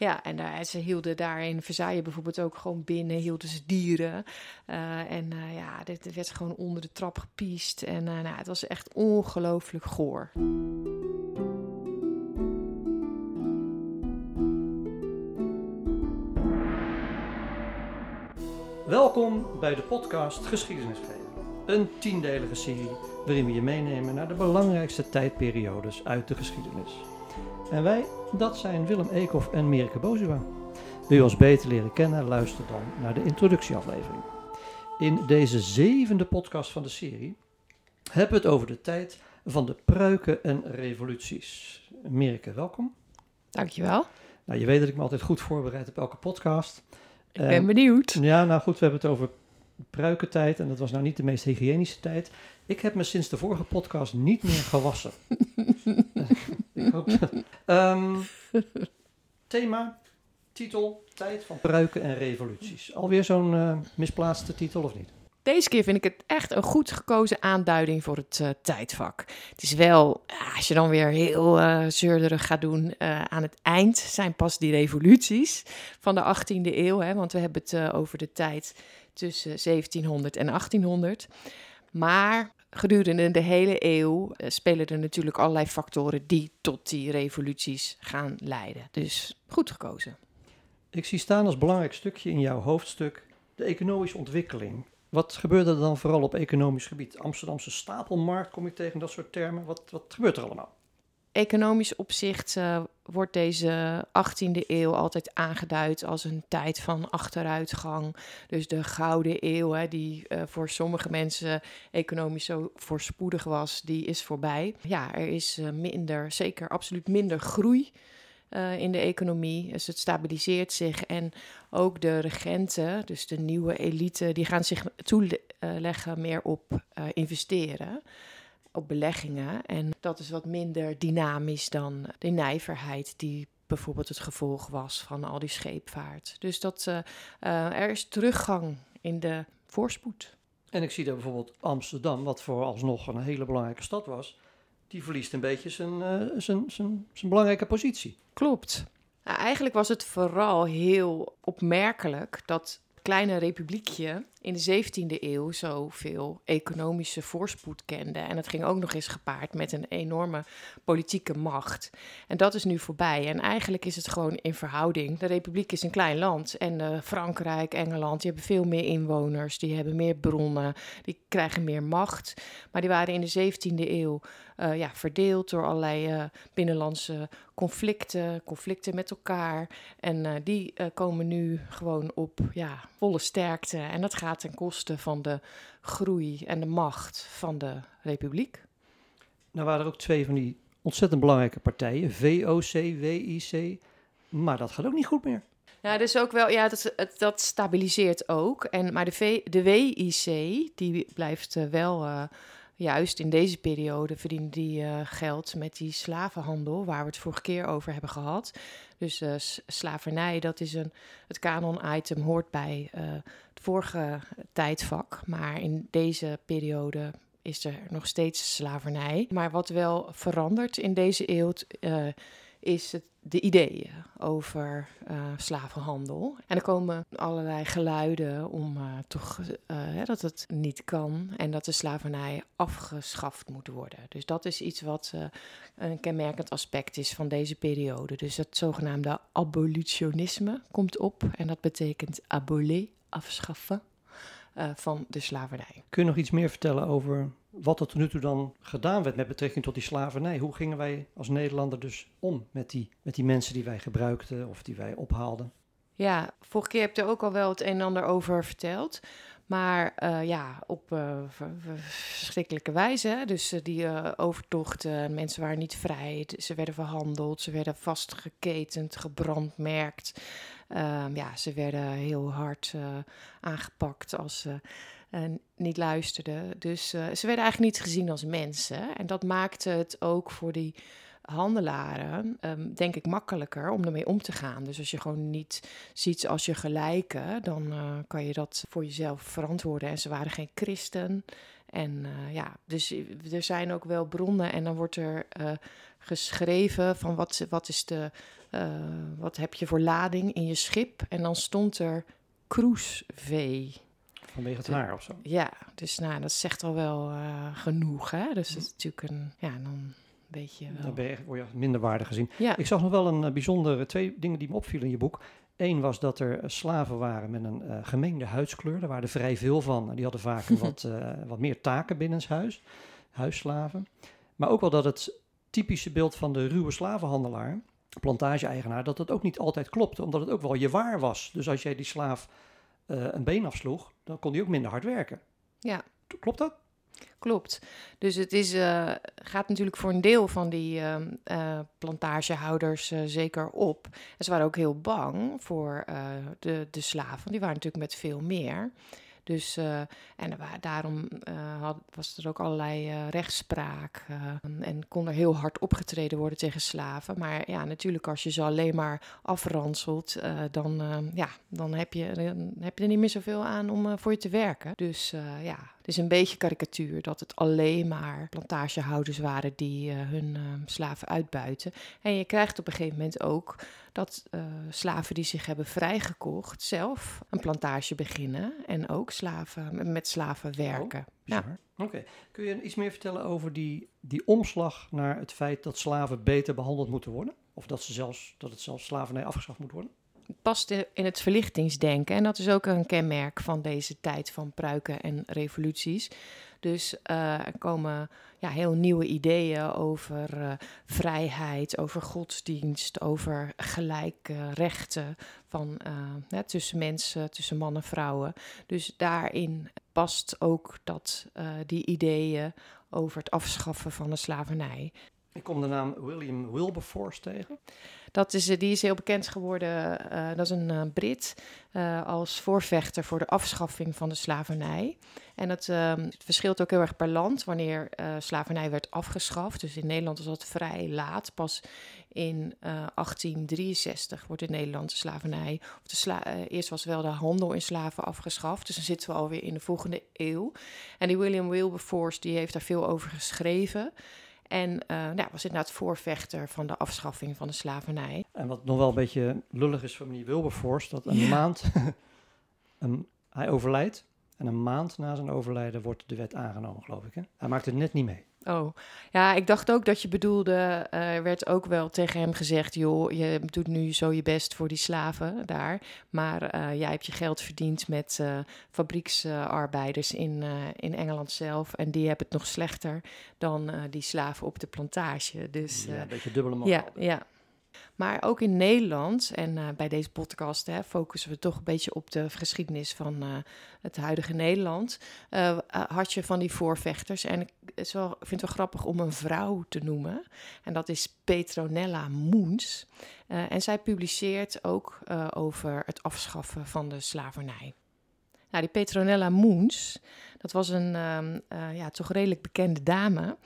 Ja, en daar, ze hielden daar in Versailles bijvoorbeeld ook gewoon binnen, hielden ze dieren. Uh, en uh, ja, dit werd gewoon onder de trap gepiest. En nou, het was echt ongelooflijk goor. Welkom bij de podcast Geschiedenis geven. Een tiendelige serie waarin we je meenemen naar de belangrijkste tijdperiodes uit de geschiedenis. En wij, dat zijn Willem Eekhoff en Merike Bozua. Wil je ons beter leren kennen, luister dan naar de introductieaflevering. In deze zevende podcast van de serie hebben we het over de tijd van de pruiken en revoluties. Merike, welkom. Dankjewel. Nou, je weet dat ik me altijd goed voorbereid op elke podcast. Ik ben benieuwd. Ja, nou goed, we hebben het over pruikentijd en dat was nou niet de meest hygiënische tijd. Ik heb me sinds de vorige podcast niet meer gewassen. Um, thema, titel, tijd van pruiken en revoluties. Alweer zo'n uh, misplaatste titel of niet? Deze keer vind ik het echt een goed gekozen aanduiding voor het uh, tijdvak. Het is wel, als je dan weer heel uh, zeurderig gaat doen, aan het eind zijn pas die revoluties van de 18e eeuw. Hè, want we hebben het over de tijd tussen 1700 en 1800. Maar gedurende de hele eeuw spelen er natuurlijk allerlei factoren die tot die revoluties gaan leiden. Dus goed gekozen. Ik zie staan als belangrijk stukje in jouw hoofdstuk de economische ontwikkeling. Wat gebeurde er dan vooral op economisch gebied? Amsterdamse stapelmarkt kom ik tegen, dat soort termen. Wat, wat gebeurt er allemaal? Economisch opzicht uh, wordt deze 18e eeuw altijd aangeduid als een tijd van achteruitgang. Dus de gouden eeuw, hè, die uh, voor sommige mensen economisch zo voorspoedig was, die is voorbij. Ja, er is uh, minder, zeker absoluut minder groei. In de economie. Dus het stabiliseert zich. En ook de regenten, dus de nieuwe elite, die gaan zich toeleggen meer op investeren, op beleggingen. En dat is wat minder dynamisch dan de nijverheid die bijvoorbeeld het gevolg was van al die scheepvaart. Dus dat, uh, er is teruggang in de voorspoed. En ik zie daar bijvoorbeeld Amsterdam, wat vooralsnog een hele belangrijke stad was, die verliest een beetje zijn, uh, zijn, zijn, zijn belangrijke positie. Klopt. Nou, eigenlijk was het vooral heel opmerkelijk dat kleine republiekje in de 17e eeuw zoveel economische voorspoed kende. En het ging ook nog eens gepaard met een enorme politieke macht. En dat is nu voorbij. En eigenlijk is het gewoon in verhouding. De republiek is een klein land. En uh, Frankrijk, Engeland, die hebben veel meer inwoners. Die hebben meer bronnen. Die krijgen meer macht. Maar die waren in de 17e eeuw uh, ja, verdeeld door allerlei uh, binnenlandse conflicten, conflicten met elkaar. En die komen nu gewoon op ja, volle sterkte. En dat gaat ten koste van de groei en de macht van de republiek. Nou waren er ook twee van die ontzettend belangrijke partijen, VOC, WIC. Maar dat gaat ook niet goed meer. Ja, dus ook wel, ja, dat, dat stabiliseert ook. En, maar de, v, de WIC, die blijft uh, wel uh, juist in deze periode verdienen die uh, geld met die slavenhandel, waar we het vorige keer over hebben gehad. Dus slavernij, dat is een, het kanon-item hoort bij vorige tijdvak, maar in deze periode is er nog steeds slavernij. Maar wat wel verandert in deze eeuw is het, de ideeën over uh, slavenhandel. En er komen allerlei geluiden om uh, toch dat het niet kan en dat de slavernij afgeschaft moet worden. Dus dat is iets wat een kenmerkend aspect is van deze periode. Dus het zogenaamde abolitionisme komt op en dat betekent aboler, afschaffen. van de slavernij. Kun je nog iets meer vertellen over wat er tot nu toe dan gedaan werd met betrekking tot die slavernij. Hoe gingen wij als Nederlander dus om met die, met die mensen die wij gebruikten of die wij ophaalden? Ja, vorige keer heb je er ook al wel het een en ander over verteld. Maar uh, ja, op uh, verschrikkelijke wijze. Dus uh, die overtochten, mensen waren niet vrij. Ze werden verhandeld, ze werden vastgeketend, gebrandmerkt. Ehm, ja, ze werden heel hard aangepakt als ze uh, niet luisterden. Dus uh, ze werden eigenlijk niet gezien als mensen. En dat maakte het ook voor die handelaren, um, denk ik, makkelijker om ermee om te gaan. Dus als je gewoon niet ziet als je gelijke, dan kan je dat voor jezelf verantwoorden. En ze waren geen christen. En ja, dus er zijn ook wel bronnen en dan wordt er geschreven van wat, wat is de wat heb je voor lading in je schip? En dan stond er cruisevee. Vanwege het haar of zo? Ja, dus nou, dat zegt al wel genoeg. Hè? Dus het is natuurlijk een, ja, dan weet je wel. Dan ben je, word je minder waardig gezien. Ja. Ik zag nog wel een bijzondere, twee dingen die me opvielen in je boek. Eén was dat er slaven waren met een uh, gemengde huidskleur. Daar waren er vrij veel van. Die hadden vaak wat, uh, wat meer taken binnenshuis, huisslaven. Maar ook wel dat het typische beeld van de ruwe slavenhandelaar, plantage-eigenaar, dat dat ook niet altijd klopte. Omdat het ook wel je waar was. Dus als jij die slaaf uh, een been afsloeg, dan kon die ook minder hard werken. Ja. Klopt dat? Klopt. Dus het is, uh, gaat natuurlijk voor een deel van die uh, plantagehouders zeker op. En ze waren ook heel bang voor de, de slaven. Die waren natuurlijk met veel meer. Dus, uh, en daarom uh, had, was er ook allerlei uh, rechtspraak en kon er heel hard opgetreden worden tegen slaven. Maar ja, natuurlijk als je ze alleen maar afranselt, dan, ja, dan, heb je, dan heb je er niet meer zoveel aan om voor je te werken. Dus ja, het is een beetje karikatuur dat het alleen maar plantagehouders waren die hun slaven uitbuiten. En je krijgt op een gegeven moment ook dat uh, slaven die zich hebben vrijgekocht zelf een plantage beginnen en ook slaven, met slaven werken. Oh, ja. Oké. Kun je iets meer vertellen over die, die omslag naar het feit dat slaven beter behandeld moeten worden? Of dat, ze zelfs, dat het zelfs slavernij afgeschaft moet worden? Past in het verlichtingsdenken. En dat is ook een kenmerk van deze tijd van pruiken en revoluties. Dus uh, er komen ja, heel nieuwe ideeën over uh, vrijheid, over godsdienst, over gelijke rechten van, uh, tussen mensen, tussen mannen en vrouwen. Dus daarin past ook dat, die ideeën over het afschaffen van de slavernij. Ik kom de naam William Wilberforce tegen. Dat is, die is heel bekend geworden. Uh, dat is een uh, Brit als voorvechter voor de afschaffing van de slavernij. En het, het verschilt ook heel erg per land wanneer slavernij werd afgeschaft. Dus in Nederland was dat vrij laat. Pas in 1863 wordt in Nederland de slavernij. Of de eerst was wel de handel in slaven afgeschaft. Dus dan zitten we alweer in de volgende eeuw. En die William Wilberforce die heeft daar veel over geschreven. En uh, nou, was inderdaad voorvechter van de afschaffing van de slavernij. En wat nog wel een beetje lullig is van meneer Wilberforce, dat een ja. maand, een, hij overlijdt en een maand na zijn overlijden wordt de wet aangenomen, geloof ik. Hè? Hij maakt het net niet mee. Oh, ja, ik dacht ook dat je bedoelde, uh, er werd ook wel tegen hem gezegd, joh, je doet nu zo je best voor die slaven daar, maar uh, jij hebt je geld verdiend met uh, fabrieksarbeiders in, in Engeland zelf en die hebben het nog slechter dan die slaven op de plantage. Dus, ja, een beetje dubbele moraal. Ja, ja. Maar ook in Nederland, en uh, bij deze podcast hè, focussen we toch een beetje op de geschiedenis van uh, het huidige Nederland, uh, had je van die voorvechters. En ik is wel, vind het wel grappig om een vrouw te noemen. En dat is Petronella Moens. en zij publiceert ook over het afschaffen van de slavernij. Nou, die Petronella Moens, dat was een um, ja, toch redelijk bekende dame.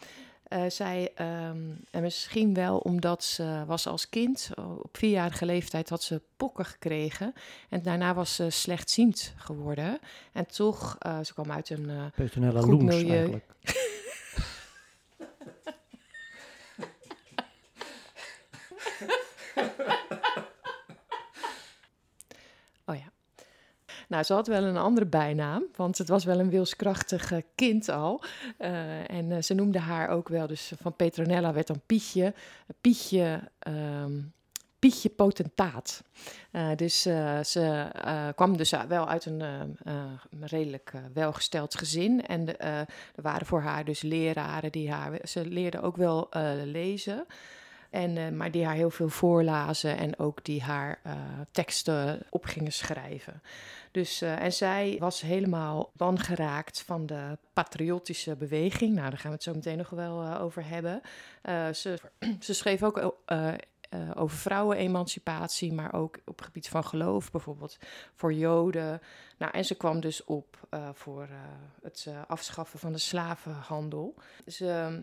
Uh, zij, um, en misschien wel omdat ze was als kind, op vierjarige leeftijd had ze pokken gekregen. En daarna was ze slechtziend geworden. En toch, uh, ze kwam uit een uh, goed milieu. eigenlijk. oh ja. Nou, ze had wel een andere bijnaam, want het was wel een wilskrachtig uh, kind al. Uh, en uh, ze noemde haar ook wel, dus van Petronella werd dan Pietje. Pietje, um, Pietje potentaat. dus ze kwam dus wel uit een redelijk welgesteld gezin. En er waren voor haar dus leraren die haar... Ze leerde ook wel lezen. En, uh, maar die haar heel veel voorlazen en ook die haar uh, teksten op gingen schrijven. Dus, uh, en zij was helemaal geraakt van de patriotische beweging. Nou, daar gaan we het zo meteen nog wel over hebben. ze, ze schreef ook uh, over vrouwenemancipatie, maar ook op het gebied van geloof, bijvoorbeeld voor Joden. Nou, en ze kwam dus op uh, voor uh, het afschaffen van de slavenhandel. Ze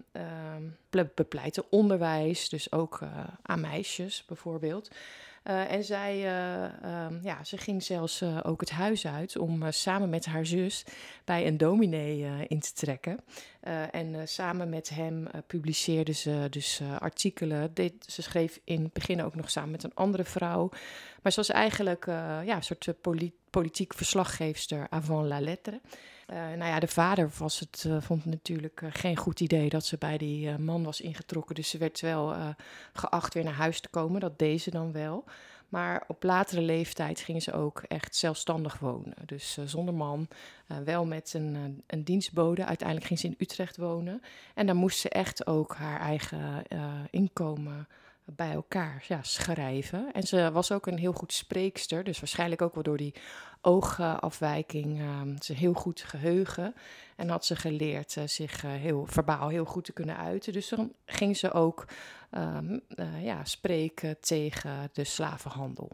bepleitte onderwijs, dus ook aan meisjes bijvoorbeeld. Uh, en zij uh, um, ja, ze ging zelfs uh, ook het huis uit om samen met haar zus bij een dominee in te trekken. En samen met hem publiceerde ze dus artikelen. Deed, ze schreef in het begin ook nog samen met een andere vrouw. Maar ze was eigenlijk ja, een soort poli politiek verslaggeefster avant la lettre. Nou ja, de vader was het, vond natuurlijk geen goed idee dat ze bij die man was ingetrokken. Dus ze werd wel geacht weer naar huis te komen. Dat deed ze dan wel. Maar op latere leeftijd ging ze ook echt zelfstandig wonen. Dus zonder man, wel met een, een dienstbode. Uiteindelijk ging ze in Utrecht wonen. En dan moest ze echt ook haar eigen inkomen bij elkaar ja, schrijven. En ze was ook een heel goed spreekster. Dus waarschijnlijk ook wel door die oogafwijking. ze heel goed geheugen. En had ze geleerd zich heel verbaal heel goed te kunnen uiten. Dus dan ging ze ook um, uh, ja, spreken tegen de slavenhandel.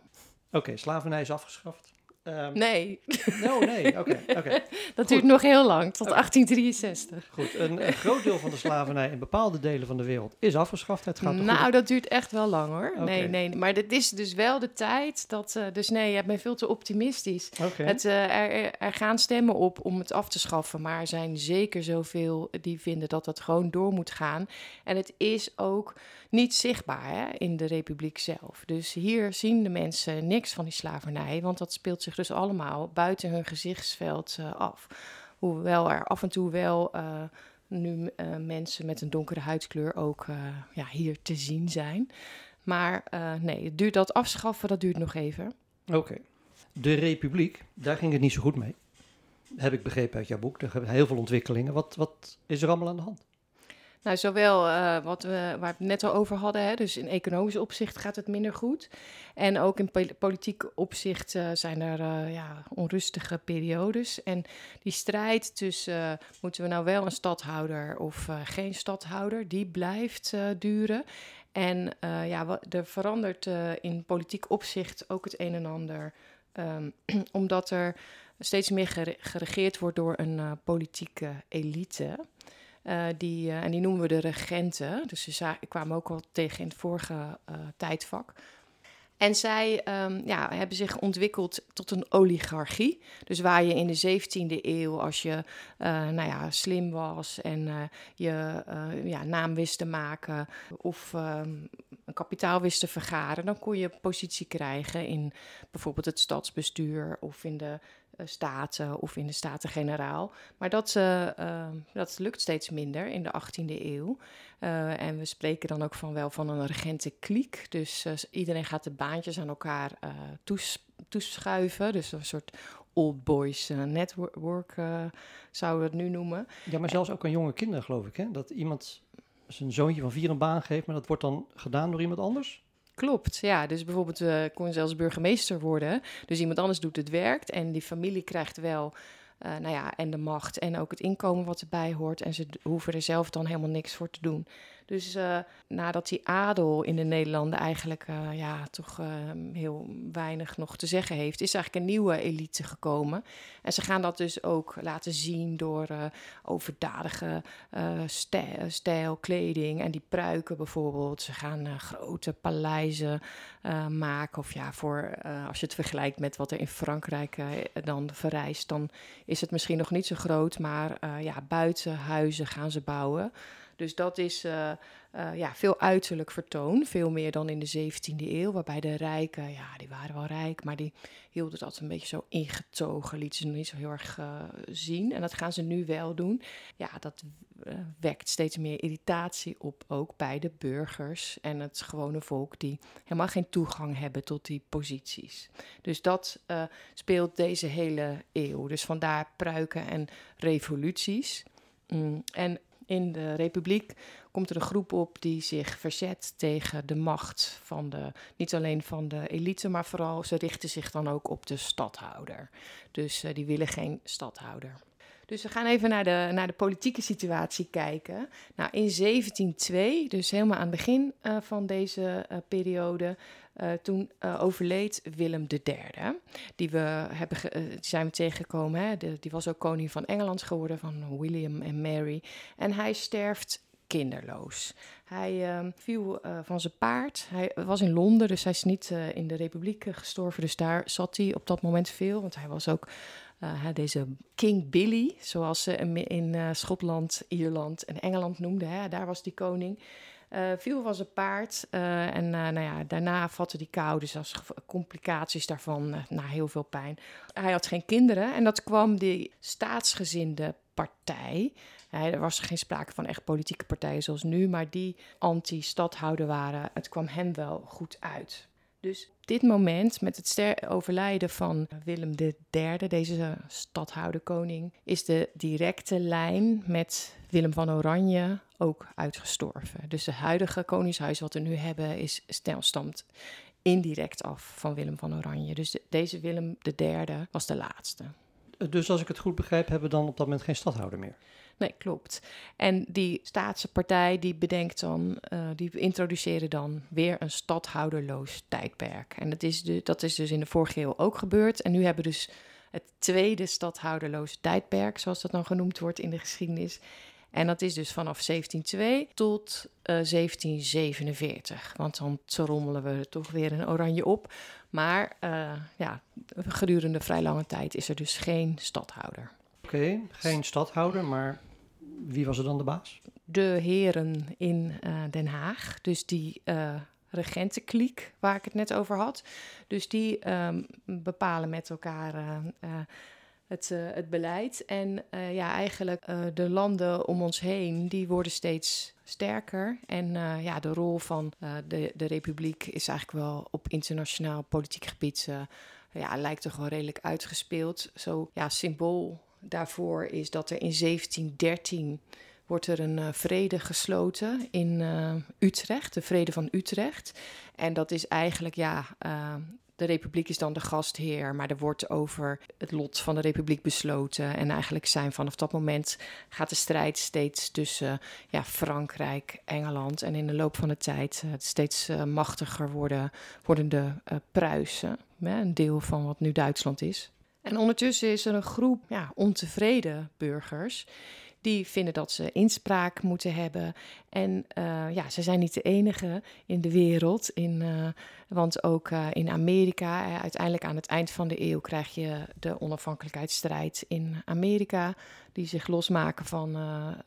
Oké, slavernij is afgeschaft. Um, nee. No, nee, oké. Okay, okay. Dat duurt nog heel lang, tot 1863. Goed, een, een, groot deel van de slavernij in bepaalde delen van de wereld is afgeschaft. Het gaat nou, goed? dat duurt echt wel lang hoor. Nee, nee, maar dit is dus wel de tijd dat... Uh, dus nee, je bent veel te optimistisch. Het, uh, er, er gaan stemmen op om het af te schaffen, maar er zijn zeker zoveel die vinden dat dat gewoon door moet gaan. En het is ook niet zichtbaar hè, in de republiek zelf. Dus hier zien de mensen niks van die slavernij, want dat speelt zich dus allemaal buiten hun gezichtsveld uh, af. Hoewel er af en toe wel uh, nu uh, mensen met een donkere huidskleur ook ja, hier te zien zijn. Maar nee, het duurt dat afschaffen, dat duurt nog even. Oké. De republiek, daar ging het niet zo goed mee. Heb ik begrepen uit jouw boek. Er zijn heel veel ontwikkelingen. Wat, wat is er allemaal aan de hand? Nou, zowel uh, wat we, waar we het net al over hadden, hè, dus in economisch opzicht gaat het minder goed. En ook in politiek opzicht uh, zijn er uh, ja, onrustige periodes. En die strijd tussen moeten we nou wel een stadhouder of geen stadhouder, die blijft duren. En ja, er verandert in politiek opzicht ook het een en ander, um, omdat er steeds meer geregeerd wordt door een politieke elite. Uh, die, uh, en die noemen we de regenten. Dus ze kwamen ook al tegen in het vorige uh, tijdvak. En zij um, ja, hebben zich ontwikkeld tot een oligarchie. Dus waar je in de 17e eeuw, als je nou ja, slim was en je ja, naam wist te maken of um, een kapitaal wist te vergaren, dan kon je positie krijgen in bijvoorbeeld het stadsbestuur of in de eh, staten of in de Staten-Generaal. Maar dat, uh, uh, dat lukt steeds minder in de 18e eeuw. Uh, en we spreken dan ook van wel van een regentenkliek. Dus iedereen gaat de baantjes aan elkaar toes, toeschuiven. Dus een soort old boys network zouden we het nu noemen. Ja, maar zelfs ook aan jonge kinderen geloof ik. Hè? Dat iemand zijn zoontje van vier een baan geeft, maar dat wordt dan gedaan door iemand anders? Klopt, ja. Dus bijvoorbeeld uh, kon zelfs burgemeester worden. Dus iemand anders doet het werk en die familie krijgt wel uh, nou ja, en de macht en ook het inkomen wat erbij hoort. En ze hoeven er zelf dan helemaal niks voor te doen. Dus uh, nadat die adel in de Nederlanden eigenlijk uh, ja, toch heel weinig nog te zeggen heeft, is eigenlijk een nieuwe elite gekomen. En ze gaan dat dus ook laten zien door overdadige stijl, stijl, kleding en die pruiken bijvoorbeeld. Ze gaan grote paleizen maken. Of ja, voor, als je het vergelijkt met wat er in Frankrijk dan verrijst, dan is het misschien nog niet zo groot, maar ja, buitenhuizen gaan ze bouwen. Dus dat is uh, uh, ja, veel uiterlijk vertoon, veel meer dan in de 17e eeuw, waarbij de rijken, ja, die waren wel rijk, maar die hielden het altijd een beetje zo ingetogen, lieten ze niet zo heel erg uh, zien. En dat gaan ze nu wel doen. Ja, dat wekt steeds meer irritatie op, ook bij de burgers en het gewone volk, die helemaal geen toegang hebben tot die posities. Dus dat speelt deze hele eeuw. Dus vandaar pruiken en revoluties. Mm, en in de Republiek komt er een groep op die zich verzet tegen de macht van de, niet alleen van de elite, maar vooral ze richten zich dan ook op de stadhouder. Dus uh, die willen geen stadhouder. Dus we gaan even naar de, naar de politieke situatie kijken. Nou, in 1702, dus helemaal aan het begin uh, van deze uh, periode, uh, toen overleed Willem III. Die, we hebben zijn we tegengekomen. Hè? Die was ook koning van Engeland geworden, van William en Mary. En hij sterft kinderloos. Hij uh, viel van zijn paard. Hij was in Londen, dus hij is niet in de Republiek gestorven. Dus daar zat hij op dat moment veel. Want hij was ook deze King Billy, zoals ze in Schotland, Ierland en Engeland noemden. Hè. Daar was die koning. Uh, viel van zijn paard uh, en uh, nou ja, daarna vatte die kou, dus als complicaties daarvan na heel veel pijn. Hij had geen kinderen en dat kwam die staatsgezinde partij. er was geen sprake van echt politieke partijen zoals nu, maar die anti-stadhouder waren. Het kwam hem wel goed uit. Dus dit moment, met het overlijden van Willem III, deze stadhouder-koning, is de directe lijn met Willem van Oranje ook uitgestorven. Dus het huidige koningshuis wat we nu hebben, is stamt indirect af van Willem van Oranje. Dus deze Willem III was de laatste. Dus als ik het goed begrijp, hebben we dan op dat moment geen stadhouder meer? Nee, klopt. En die staatse partij die bedenkt dan, uh, die introduceren dan weer een stadhouderloos tijdperk. En dat is, dat is dus in de vorige eeuw ook gebeurd. En nu hebben we dus het tweede stadhouderloos tijdperk, zoals dat dan genoemd wordt in de geschiedenis. En dat is dus vanaf 1702 tot uh, eh, 1747. Want dan rommelen we toch weer een oranje op. Maar uh, ja, gedurende vrij lange tijd is er dus geen stadhouder. Oké, geen stadhouder, maar wie was er dan de baas? De heren in uh, Den Haag. Dus die uh, regentenkliek waar ik het net over had. Dus die um, bepalen met elkaar uh, het, het beleid. En ja, eigenlijk de landen om ons heen, die worden steeds sterker. En ja, de rol van de, de republiek is eigenlijk wel op internationaal politiek gebied... ja, lijkt toch wel redelijk uitgespeeld. Zo ja, symbool daarvoor is dat er in 1713 wordt er een uh, vrede gesloten in uh, Utrecht, de vrede van Utrecht. En dat is eigenlijk, ja, uh, de republiek is dan de gastheer, maar er wordt over het lot van de republiek besloten. En eigenlijk zijn vanaf dat moment gaat de strijd steeds tussen ja, Frankrijk, Engeland en in de loop van de tijd steeds machtiger worden, worden de Pruisen, een deel van wat nu Duitsland is. En ondertussen is er een groep ja, ontevreden burgers die vinden dat ze inspraak moeten hebben. En uh, ja, ze zijn niet de enige in de wereld. In, uh, want ook uh, in Amerika, uiteindelijk aan het eind van de eeuw, krijg je de onafhankelijkheidsstrijd in Amerika. Die zich losmaken van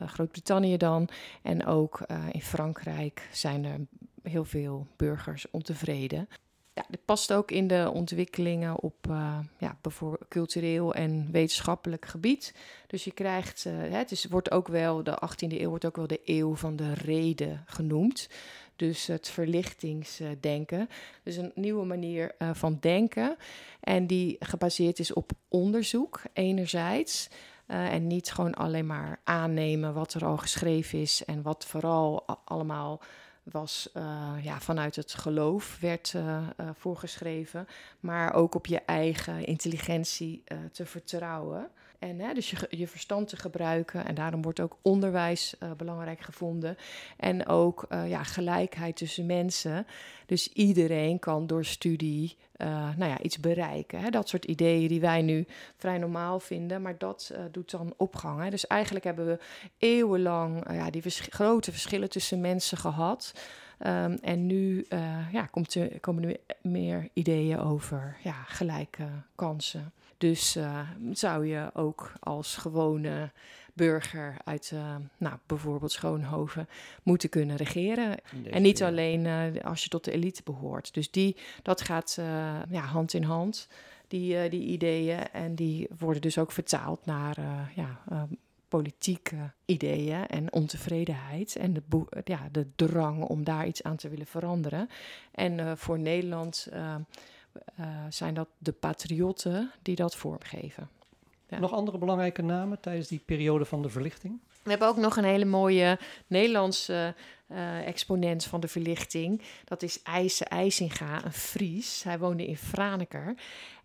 Groot-Brittannië dan. En ook in Frankrijk zijn er heel veel burgers ontevreden ja, dit past ook in de ontwikkelingen op uh, ja, bijvoorbeeld cultureel en wetenschappelijk gebied. Dus je krijgt, uh, het is, wordt ook wel, de 18e eeuw wordt ook wel de eeuw van de reden genoemd. Dus het verlichtingsdenken. Dus een nieuwe manier uh, van denken. En die gebaseerd is op onderzoek, enerzijds. en niet gewoon alleen maar aannemen wat er al geschreven is en wat vooral allemaal was uh, ja, vanuit het geloof werd uh, uh, voorgeschreven, maar ook op je eigen intelligentie te vertrouwen. En dus je, je verstand te gebruiken. En daarom wordt ook onderwijs belangrijk gevonden. En ook ja, gelijkheid tussen mensen. Dus iedereen kan door studie nou ja, iets bereiken. Hè? Dat soort ideeën die wij nu vrij normaal vinden, maar dat doet dan opgang. Hè? Dus eigenlijk hebben we eeuwenlang ja, die grote verschillen tussen mensen gehad. Um, en nu ja, komt komen er meer ideeën over ja, gelijke kansen. Dus uh, zou je ook als gewone burger uit uh, nou, bijvoorbeeld Schoonhoven moeten kunnen regeren. En niet alleen als je tot de elite behoort. Dus die, dat gaat ja, hand in hand, die, die ideeën. En die worden dus ook vertaald naar ja, politieke ideeën en ontevredenheid en de, ja, de drang om daar iets aan te willen veranderen. En uh, voor Nederland uh, uh, zijn dat de patriotten die dat vormgeven. Nog andere belangrijke namen tijdens die periode van de verlichting? We hebben ook nog een hele mooie Nederlandse uh, exponent van de verlichting. Dat is IJse IJsinga, een Fries. Hij woonde in Franeker.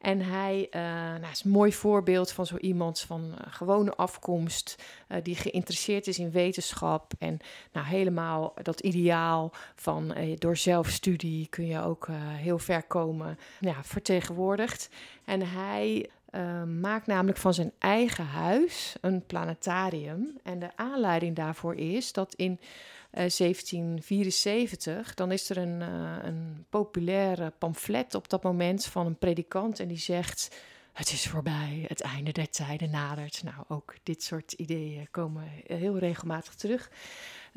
En hij uh, nou, is een mooi voorbeeld van zo iemand van uh, gewone afkomst, die geïnteresseerd is in wetenschap. En nou, helemaal dat ideaal van door zelfstudie kun je ook heel ver komen, ja, vertegenwoordigd. En hij uh, maakt namelijk van zijn eigen huis een planetarium. En de aanleiding daarvoor is dat in 1774, dan is er een, een populaire pamflet op dat moment van een predikant en die zegt het is voorbij, het einde der tijden nadert. Nou, ook dit soort ideeën komen heel regelmatig terug.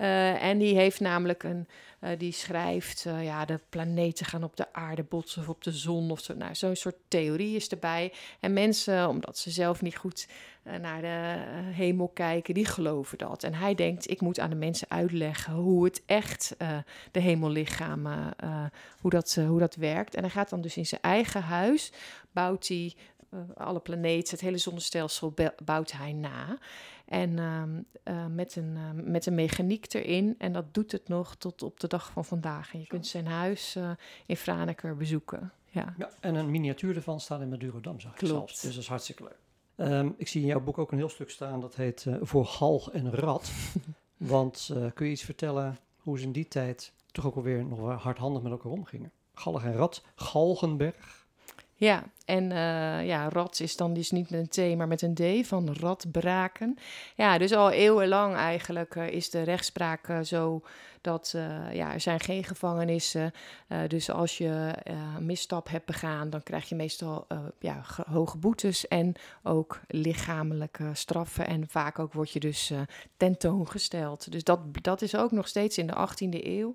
Uh, en die heeft namelijk een, uh, die schrijft, uh, ja, de planeten gaan op de aarde botsen of op de zon of zo. Nou, zo'n soort theorie is erbij. En mensen, omdat ze zelf niet goed naar de hemel kijken, die geloven dat. En hij denkt, ik moet aan de mensen uitleggen hoe het echt, de hemellichamen, hoe, dat, hoe dat werkt. En hij gaat dan dus in zijn eigen huis, bouwt hij alle planeten, het hele zonnestelsel bouwt hij na. En uh, met, een, uh, met een mechaniek erin. En dat doet het nog tot op de dag van vandaag. En je kunt zijn huis in Franeker bezoeken. Ja. ja. en een miniatuur ervan staat in Madurodam, zag ik Klopt. zelfs. Dus dat is hartstikke leuk. Um, ik zie in jouw boek ook een heel stuk staan dat heet Voor galg en rat. Want kun je iets vertellen hoe ze in die tijd toch ook alweer nog hardhandig met elkaar omgingen? Galg en rat, Galgenberg. Ja, en uh, ja, rat is dan dus niet met een T, maar met een D van radbraken. Ja, dus al eeuwenlang eigenlijk uh, is de rechtspraak uh, zo dat ja, er zijn geen gevangenissen. dus als je een misstap hebt begaan, dan krijg je meestal ja, hoge boetes en ook lichamelijke straffen. En vaak ook word je dus tentoongesteld. Dus dat, dat is ook nog steeds in de 18e eeuw.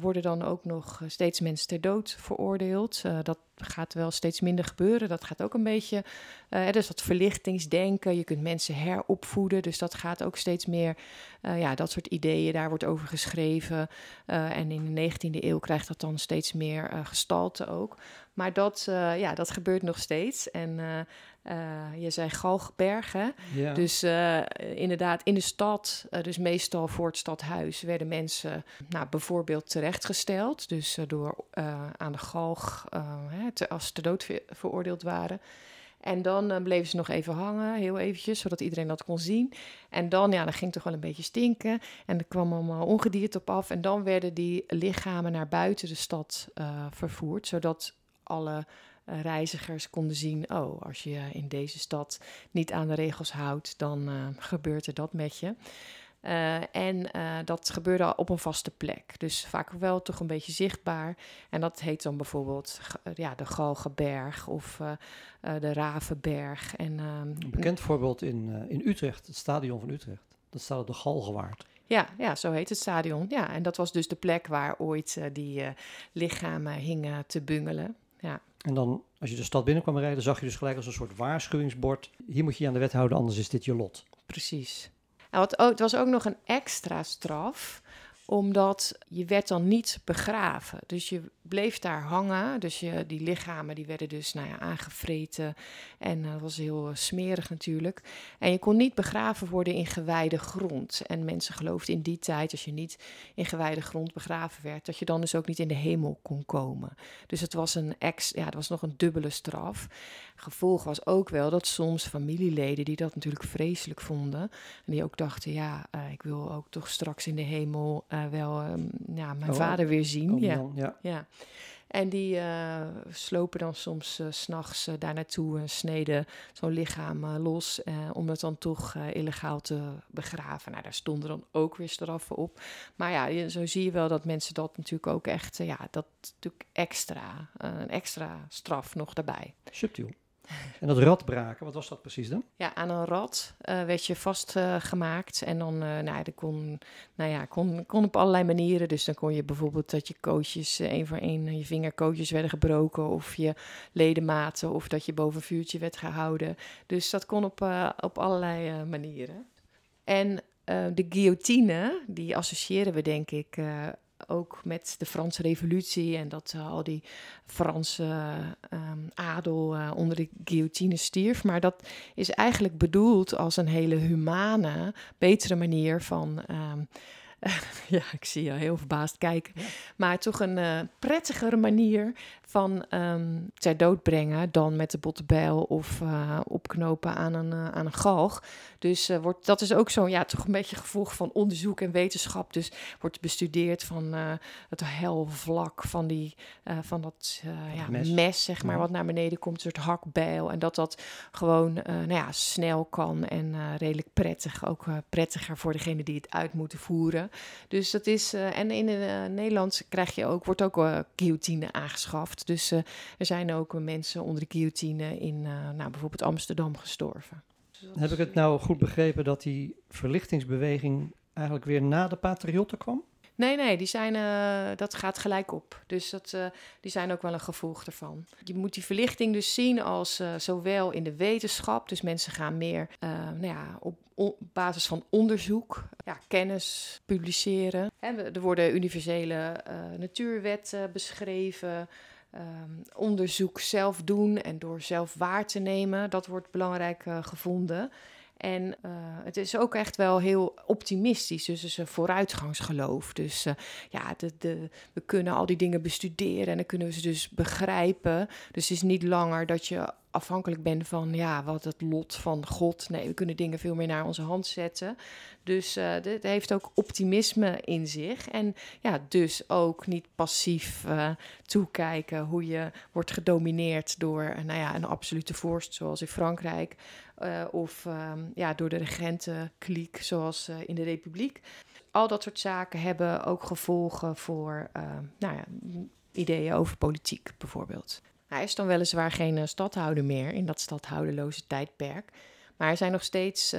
Worden dan ook nog steeds mensen ter dood veroordeeld. dat gaat wel steeds minder gebeuren. Dat gaat ook een beetje, uh, dus dat verlichtingsdenken. Je kunt mensen heropvoeden, dus dat gaat ook steeds meer, uh, ja, dat soort ideeën, daar wordt over geschreven. Uh, en in de 19e eeuw krijgt dat dan steeds meer gestalte ook. Maar dat, ja, dat gebeurt nog steeds. En je zei Galgbergen. Ja. Dus inderdaad, in de stad, dus meestal voor het stadhuis, werden mensen nou, bijvoorbeeld terechtgesteld. Dus door aan de galg, te, als ze te dood veroordeeld waren. En dan uh, bleven ze nog even hangen, heel eventjes, zodat iedereen dat kon zien. En dan, ja, dan ging het toch wel een beetje stinken. En er kwam allemaal ongedierte op af. En dan werden die lichamen naar buiten de stad uh, vervoerd, zodat alle uh, reizigers konden zien: oh, als je in deze stad niet aan de regels houdt, dan gebeurt er dat met je. Uh, en uh, dat gebeurde op een vaste plek. Dus vaak wel toch een beetje zichtbaar. En dat heet dan bijvoorbeeld ja, de Galgenberg of uh, de Ravenberg. En, een bekend voorbeeld in, in Utrecht, het stadion van Utrecht. Dat staat op de Galgenwaard. Ja, ja, zo heet het stadion. Ja, en dat was dus de plek waar ooit die lichamen hingen te bungelen. Ja. En dan, als je de stad binnenkwam rijden, zag je dus gelijk als een soort waarschuwingsbord. Hier moet je je aan de wet houden, anders is dit je lot. Precies. Het was ook nog een extra straf, omdat je werd dan niet begraven. Dus je bleef daar hangen. Dus je, die lichamen die werden dus nou ja, aangevreten. En dat was heel uh, smerig natuurlijk. En je kon niet begraven worden in gewijde grond. En mensen geloofden in die tijd, als je niet in gewijde grond begraven werd, dat je dan dus ook niet in de hemel kon komen. Dus het was, een ex, ja, het was nog een dubbele straf. Gevolg was ook wel dat soms familieleden die dat natuurlijk vreselijk vonden. En die ook dachten, ja, uh, ik wil ook toch straks in de hemel wel um, ja, mijn oh, vader weer zien. Oh, ja. Ja. ja. En die uh, slopen dan soms uh, s'nachts uh, daar naartoe en sneden zo'n lichaam los om het dan toch illegaal te begraven. Nou, daar stonden dan ook weer straffen op. Maar ja, zo zie je wel dat mensen dat natuurlijk ook echt, ja, dat natuurlijk extra, een extra straf nog daarbij. Subtiel. En dat radbraken, wat was dat precies dan? Ja, aan een rad uh, werd je vastgemaakt. En dan, uh, nou, dat kon, nou ja, kon, kon op allerlei manieren. Dus dan kon je bijvoorbeeld dat je kootjes, één voor één, je vingerkootjes werden gebroken. Of je ledematen, of dat je boven vuurtje werd gehouden. Dus dat kon op, op allerlei manieren. En de guillotine, die associëren we denk ik ook met de Franse Revolutie en dat uh, al die Franse um, adel uh, onder de guillotine stierf. Maar dat is eigenlijk bedoeld als een hele humane, betere manier van um, ja, ik zie je heel verbaasd kijken. Maar toch een uh, prettigere manier van um, ter dood brengen dan met de bottebijl of uh, opknopen aan een, uh, aan een galg. Dus wordt, dat is ook zo'n ja, toch een beetje gevolg van onderzoek en wetenschap. Dus wordt bestudeerd van het helvlak van, die, van dat ja, mes. mes. zeg maar, wat naar beneden komt, een soort hakbijl. En dat dat gewoon nou ja, snel kan en redelijk prettig. Ook prettiger voor degene die het uit moeten voeren. Dus dat is, en in Nederland krijg je ook, wordt ook guillotine aangeschaft. Dus er zijn ook mensen onder de guillotine in nou, bijvoorbeeld Amsterdam gestorven. Heb ik het nou goed begrepen dat die verlichtingsbeweging eigenlijk weer na de patriotten kwam? Nee, nee, die zijn, uh, dat gaat gelijk op. Dus dat, uh, die zijn ook wel een gevolg ervan. Je moet die verlichting dus zien als uh, zowel in de wetenschap, dus mensen gaan meer nou ja, op, basis van onderzoek, ja, kennis publiceren. Er worden universele natuurwetten beschreven. Um, onderzoek zelf doen en door zelf waar te nemen, dat wordt belangrijk gevonden. En uh, het is ook echt wel heel optimistisch, dus het is een vooruitgangsgeloof. Dus uh, ja, de, we kunnen al die dingen bestuderen en dan kunnen we ze dus begrijpen. Dus het is niet langer dat je afhankelijk bent van ja, wat het lot van God. Nee, we kunnen dingen veel meer naar onze hand zetten. Dus uh, dit heeft ook optimisme in zich. En ja, dus ook niet passief toekijken hoe je wordt gedomineerd door nou ja, een absolute vorst, zoals in Frankrijk. Of ehm, ja, door de regentenkliek, zoals in de Republiek. Al dat soort zaken hebben ook gevolgen voor nou ja, ideeën over politiek bijvoorbeeld. Hij is dan weliswaar geen uh, stadhouder meer in dat stadhouderloze tijdperk. Maar er zijn nog steeds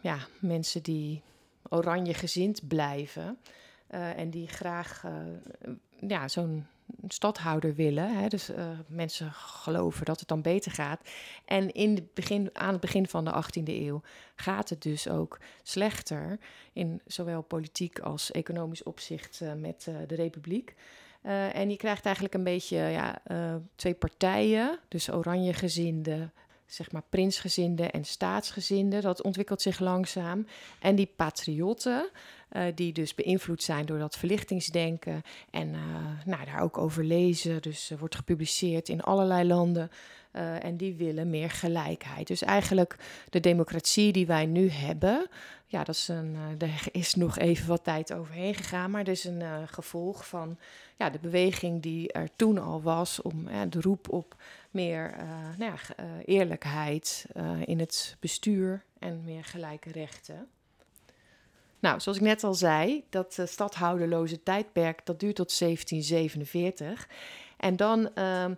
ja, mensen die oranje gezind blijven. En die graag ja, zo'n stadhouder willen. Hè? Dus mensen geloven dat het dan beter gaat. En in het begin, aan het begin van de 18e eeuw gaat het dus ook slechter. In zowel politiek als economisch opzicht met de republiek. En je krijgt eigenlijk een beetje ja, twee partijen, dus oranje-gezinde, zeg maar prinsgezinde en staatsgezinde. Dat ontwikkelt zich langzaam. En die patriotten, uh, die dus beïnvloed zijn door dat verlichtingsdenken en nou, daar ook over lezen. Dus wordt gepubliceerd in allerlei landen. En die willen meer gelijkheid. Dus eigenlijk de democratie die wij nu hebben, ja, dat is een, er is nog even wat tijd overheen gegaan, maar dat is een gevolg van ja, de beweging die er toen al was om de roep op meer nou ja, eerlijkheid in het bestuur en meer gelijke rechten. Nou, zoals ik net al zei, dat stadhouderloze tijdperk dat duurt tot 1747. En dan ehm,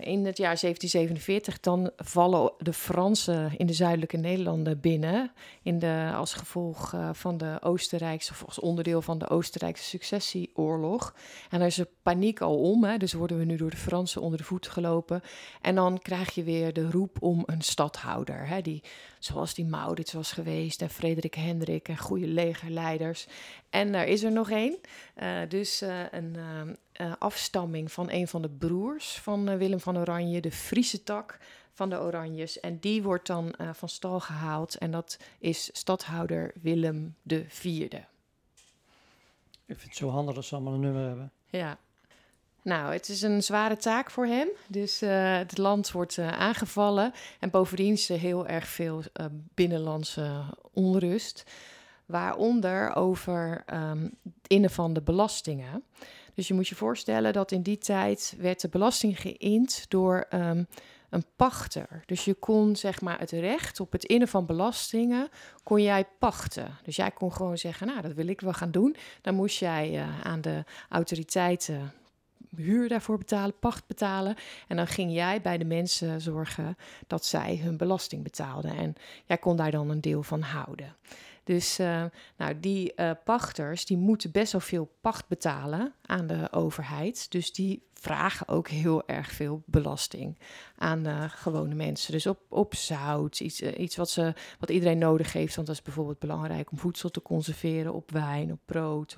in het jaar 1747 dan vallen de Fransen in de zuidelijke Nederlanden binnen. In de, als gevolg uh, van de Oostenrijkse, of als onderdeel van de Oostenrijkse successieoorlog. En daar is er paniek al om. Hè, dus worden we nu door de Fransen onder de voet gelopen. En dan krijg je weer de roep om een stadhouder. Hè, die, zoals die Maurits was geweest en Frederik Hendrik en goede legerleiders. En er is er nog één. Uh, dus een uh, afstamming van een van de broers van Willem van Oranje, de Friese tak van de Oranjes. En die wordt dan van stal gehaald en dat is stadhouder Willem de Vierde. Ik vind het zo handig dat ze allemaal een nummer hebben. Ja. Nou, het is een zware taak voor hem. Dus het land wordt aangevallen. En bovendien is er heel erg veel binnenlandse onrust. Waaronder over um, het innen van de belastingen. Dus je moet je voorstellen dat in die tijd werd de belasting geïnd door um, een pachter. Dus je kon zeg maar het recht op het innen van belastingen kon jij pachten. Dus jij kon gewoon zeggen, nou dat wil ik wel gaan doen. Dan moest jij uh, aan de autoriteiten huur daarvoor betalen, pacht betalen. En dan ging jij bij de mensen zorgen dat zij hun belasting betaalden. En jij kon daar dan een deel van houden. Dus uh, nou, die uh, pachters die moeten best wel veel pacht betalen aan de overheid. Dus die vragen ook heel erg veel belasting aan de gewone mensen. Dus op, op zout, iets, iets wat, ze, wat iedereen nodig heeft. Want dat is bijvoorbeeld belangrijk om voedsel te conserveren, op wijn, op brood,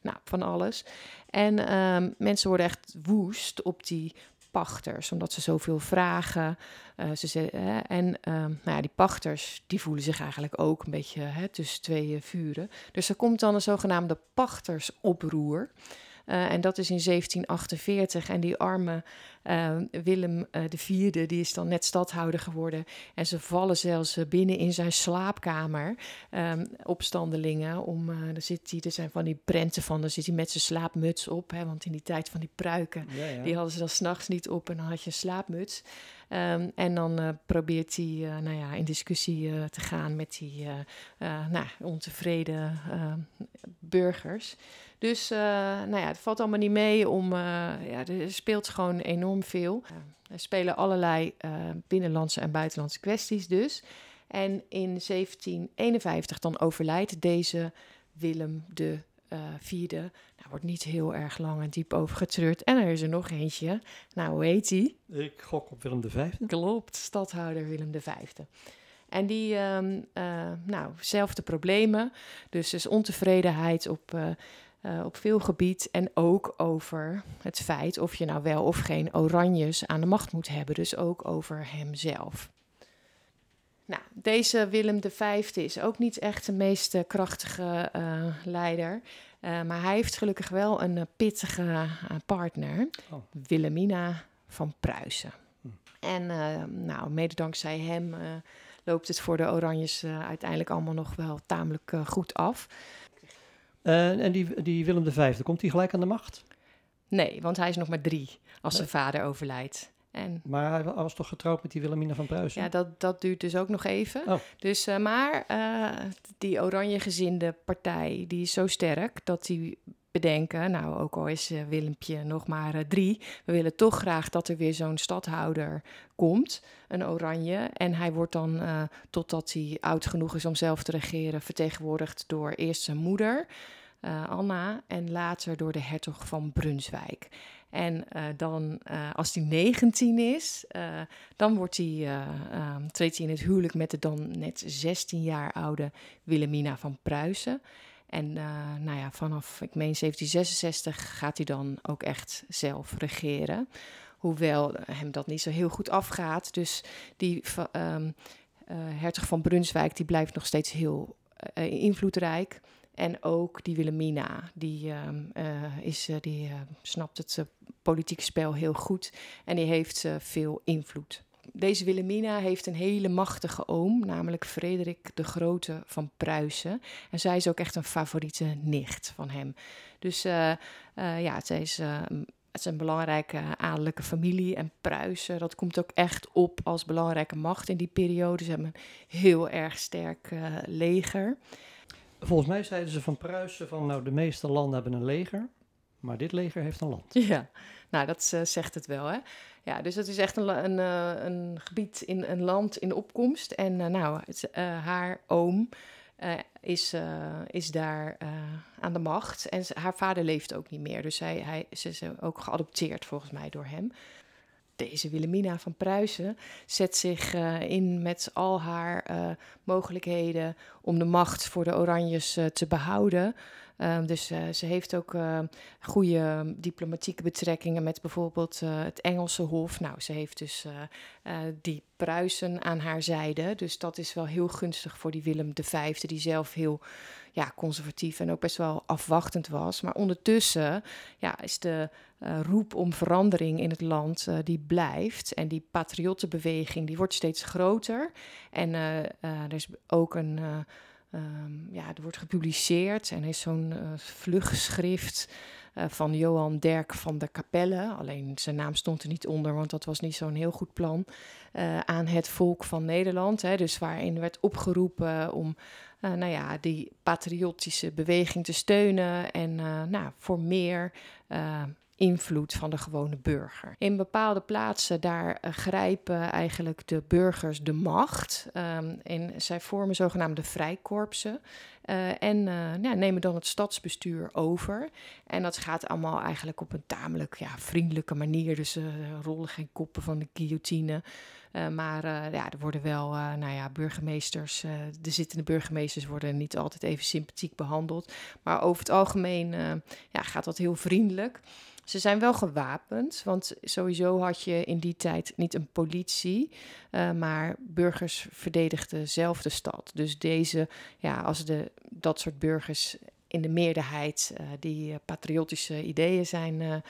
nou, van alles. En ehm, mensen worden echt woest op die pachters, omdat ze zoveel vragen. Uh, ze, en ehm, nou ja, die pachters die voelen zich eigenlijk ook een beetje hè, tussen twee vuren. Dus er komt dan een zogenaamde pachtersoproer. Uh, en dat is in 1748. En die arme uh, Willem uh, IV, die is dan net stadhouder geworden. En ze vallen zelfs binnen in zijn slaapkamer. Um, opstandelingen. Om, daar zit hij, er zijn van die prenten van. Dan zit hij met zijn slaapmuts op. Hè, want in die tijd van die pruiken, ja, ja. die hadden ze dan s'nachts niet op. En dan had je een slaapmuts. Um, en dan uh, probeert hij uh, nou ja, in discussie uh, te gaan met die nou, ontevreden burgers. Dus nou ja, het valt allemaal niet mee om. ja, er speelt gewoon enorm veel. er spelen allerlei binnenlandse en buitenlandse kwesties dus. En in 1751 dan overlijdt deze Willem de vierde. Nou, wordt niet heel erg lang en diep over getreurd. En er is er nog eentje. Nou, hoe heet die? Ik gok op Willem V. Klopt, stadhouder Willem V. En die, um, uh, nou, zelfde problemen. Dus dus ontevredenheid op, uh, uh, op veel gebied. En ook over het feit of je nou wel of geen oranjes aan de macht moet hebben. Dus ook over hemzelf. Nou, deze Willem V is ook niet echt de meest krachtige leider. Uh, maar hij heeft gelukkig wel een uh, pittige partner, oh. Wilhelmina van Pruisen. Hm. En nou, mede dankzij hem loopt het voor de Oranjes uiteindelijk allemaal nog wel tamelijk goed af. en die, die Willem V, komt hij gelijk aan de macht? Nee, want hij is nog maar drie als zijn vader overlijdt. En, maar hij was toch getrouwd met die Wilhelmina van Pruisen? Ja, dat, dat duurt dus ook nog even. Oh. Dus, uh, maar uh, die oranje gezinde partij, die is zo sterk dat die bedenken, nou ook al is uh, Willempje nog maar drie, we willen toch graag dat er weer zo'n stadhouder komt, een oranje. En hij wordt dan, totdat hij oud genoeg is om zelf te regeren, vertegenwoordigd door eerst zijn moeder, Anna, en later door de hertog van Brunswijk. En uh, dan, uh, als hij 19 is, uh, dan wordt hij, um, treedt hij in het huwelijk met de dan net 16 jaar oude Wilhelmina van Pruisen. En nou ja, vanaf, ik meen 1766, gaat hij dan ook echt zelf regeren. Hoewel hem dat niet zo heel goed afgaat. Dus die um, hertog van Brunswijk, die blijft nog steeds heel invloedrijk. En ook die Wilhelmina, die, uh, uh, is, uh, die snapt het politieke spel heel goed en die heeft veel invloed. Deze Wilhelmina heeft een hele machtige oom, namelijk Frederik de Grote van Pruisen. En zij is ook echt een favoriete nicht van hem. Dus ja, zij is het is een belangrijke adellijke familie. En Pruisen, dat komt ook echt op als belangrijke macht in die periode. Ze hebben een heel erg sterk leger. Volgens mij zeiden ze van Pruisen van nou de meeste landen hebben een leger, maar dit leger heeft een land. Ja, nou dat uh, zegt het wel hè. Ja, dus het is echt een, een, uh, een gebied in een land in opkomst. En uh, nou, het, haar oom is, is daar aan de macht. En haar vader leeft ook niet meer. Dus hij, hij, ze is ook geadopteerd volgens mij door hem deze Wilhelmina van Pruisen zet zich uh, in met al haar uh, mogelijkheden om de macht voor de Oranjes uh, te behouden. Um, dus ze heeft ook goede diplomatieke betrekkingen met bijvoorbeeld het Engelse Hof. Nou, ze heeft dus die Pruisen aan haar zijde. Dus dat is wel heel gunstig voor die Willem V, die zelf heel ja, conservatief en ook best wel afwachtend was. Maar ondertussen ja, is de uh, roep om verandering in het land uh, die blijft. En die patriottenbeweging die wordt steeds groter. En uh, er is ook een. Um, ja, er wordt gepubliceerd en is zo'n vlugschrift van Johan Derk van der Capelle. Alleen zijn naam stond er niet onder, want dat was niet zo'n heel goed plan. aan het volk van Nederland. Hè, dus waarin werd opgeroepen om nou ja, die patriotische beweging te steunen en nou, voor meer invloed van de gewone burger. In bepaalde plaatsen daar grijpen eigenlijk de burgers de macht um, en zij vormen zogenaamde vrijkorpsen en ja, nemen dan het stadsbestuur over. En dat gaat allemaal eigenlijk op een tamelijk ja, vriendelijke manier, dus rollen geen koppen van de guillotine. Maar ja, er worden wel, nou ja, burgemeesters, de zittende burgemeesters worden niet altijd even sympathiek behandeld. Maar over het algemeen ja, gaat dat heel vriendelijk. Ze zijn wel gewapend, want sowieso had je in die tijd niet een politie, uh, maar burgers verdedigden zelf de stad. Dus deze, ja, als de, dat soort burgers in de meerderheid uh, die patriotische ideeën zijn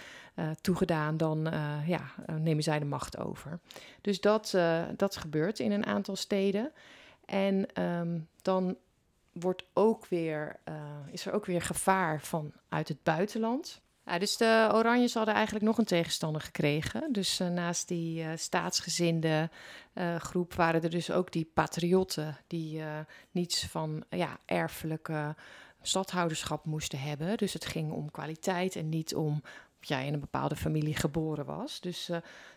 toegedaan, dan ja, nemen zij de macht over. Dus dat, dat gebeurt in een aantal steden. En um, dan wordt ook weer, is er ook weer gevaar van uit het buitenland. Dus de Oranjes hadden eigenlijk nog een tegenstander gekregen. Dus uh, naast die uh, staatsgezinde uh, groep waren er dus ook die patriotten die niets van ja, erfelijke stadhouderschap moesten hebben. Dus het ging om kwaliteit en niet om of jij in een bepaalde familie geboren was. Dus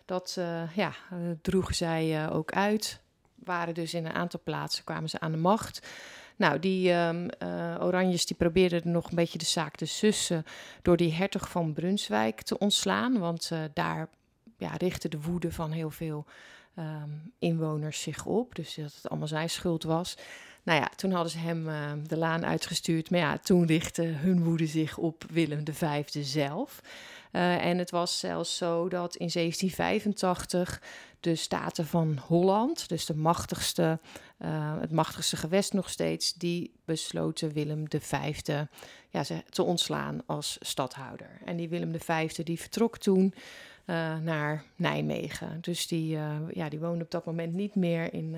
dat ja, droegen zij ook uit. Waren dus in een aantal plaatsen kwamen ze aan de macht. Nou, die um, Oranjes die probeerden nog een beetje de zaak te sussen door die hertog van Brunswijk te ontslaan. Want uh, daar ja, richtte de woede van heel veel um, inwoners zich op. Dus dat het allemaal zijn schuld was. Nou ja, toen hadden ze hem uh, de laan uitgestuurd. Maar ja, toen richtte hun woede zich op Willem V zelf. Uh, en het was zelfs zo dat in 1785 de Staten van Holland, dus de machtigste, uh, het machtigste gewest nog steeds, die besloten Willem V ja, te ontslaan als stadhouder. En die Willem V die vertrok toen uh, naar Nijmegen. Dus die, ja, die woonde op dat moment niet meer in,